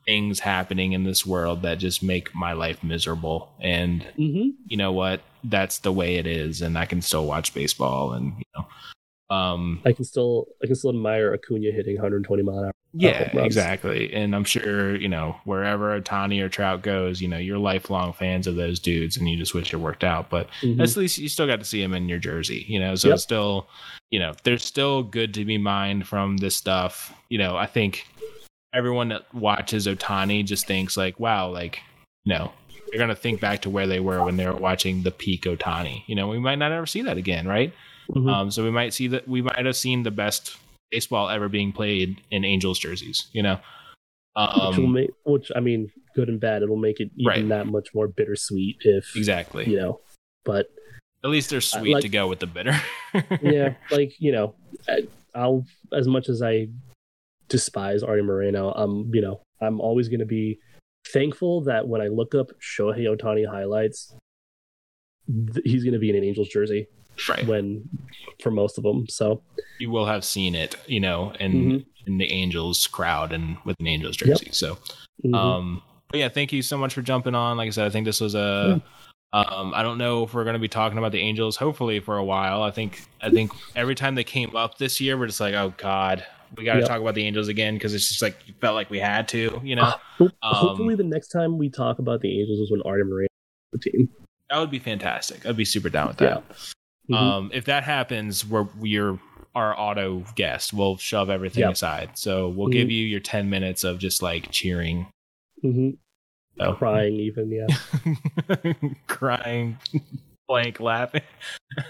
things happening in this world that just make my life miserable and hmm you know what that's the way it is and i can still watch baseball and you know um I can still I can still admire Acuna hitting 120 mile an hour Yeah, exactly. And I'm sure, you know, wherever Ohtani or Trout goes, you know, you're lifelong fans of those dudes and you just wish it worked out. But mm-hmm. at least you still got to see him in your jersey, you know, so yep. it's still, you know, there's still good to be mined from this stuff. You know, I think everyone that watches Ohtani just thinks like, wow, like, you know, they're going to think back to where they were when they were watching the peak Ohtani. You know, we might not ever see that again, right? Mm-hmm. Um, so we might see that we might have seen the best baseball ever being played in Angels jerseys. You know, um, which make, which I mean, good and bad. It'll make it even right. that much more bittersweet if exactly you know. But at least they're sweet like, to go with the bitter. yeah, like you know, I'll as much as I despise Arte Moreno, I'm you know I'm always going to be thankful that when I look up Shohei Ohtani highlights, th- he's going to be in an Angels jersey right. when for most of them. So you will have seen it, you know, in mm-hmm. in the Angels crowd and with an Angels jersey. Yep. So, mm-hmm. um, but yeah, thank you so much for jumping on. Like I said, I think this was a. Um, I don't know if we're going to be talking about the Angels. Hopefully, for a while. I think. I think every time they came up this year, we're just like, oh god, we got to yep. talk about the Angels again because it's just like you felt like we had to, you know. Uh, hopefully, um, the next time we talk about the Angels is when Arte Moreno the team. That would be fantastic. I'd be super down with that. Mm-hmm. Um, if that happens, we're you're our auto guest. We'll shove everything yep. aside. So we'll mm-hmm. give you your ten minutes of just like cheering, mm-hmm. oh. crying, even yeah, crying, blank laughing.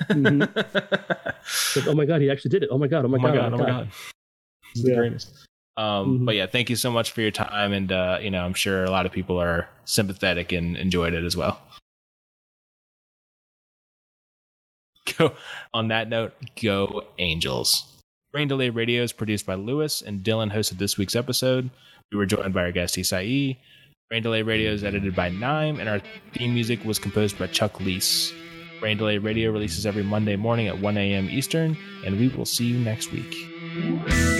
mm-hmm. like, oh my god, he actually did it! Oh my god! Oh my, oh my god, god! Oh my god! Is yeah. greatest. Um, mm-hmm. But yeah, thank you so much for your time, and uh, you know, I'm sure a lot of people are sympathetic and enjoyed it as well. Go on that note, go Angels. Rain Delay Radio is produced by Lewis, and Dylan hosted this week's episode. We were joined by our guest Esai. Rain Delay Radio is edited by Nime, and our theme music was composed by Chuck Leese. Rain Delay Radio releases every Monday morning at 1 a.m. Eastern, and we will see you next week.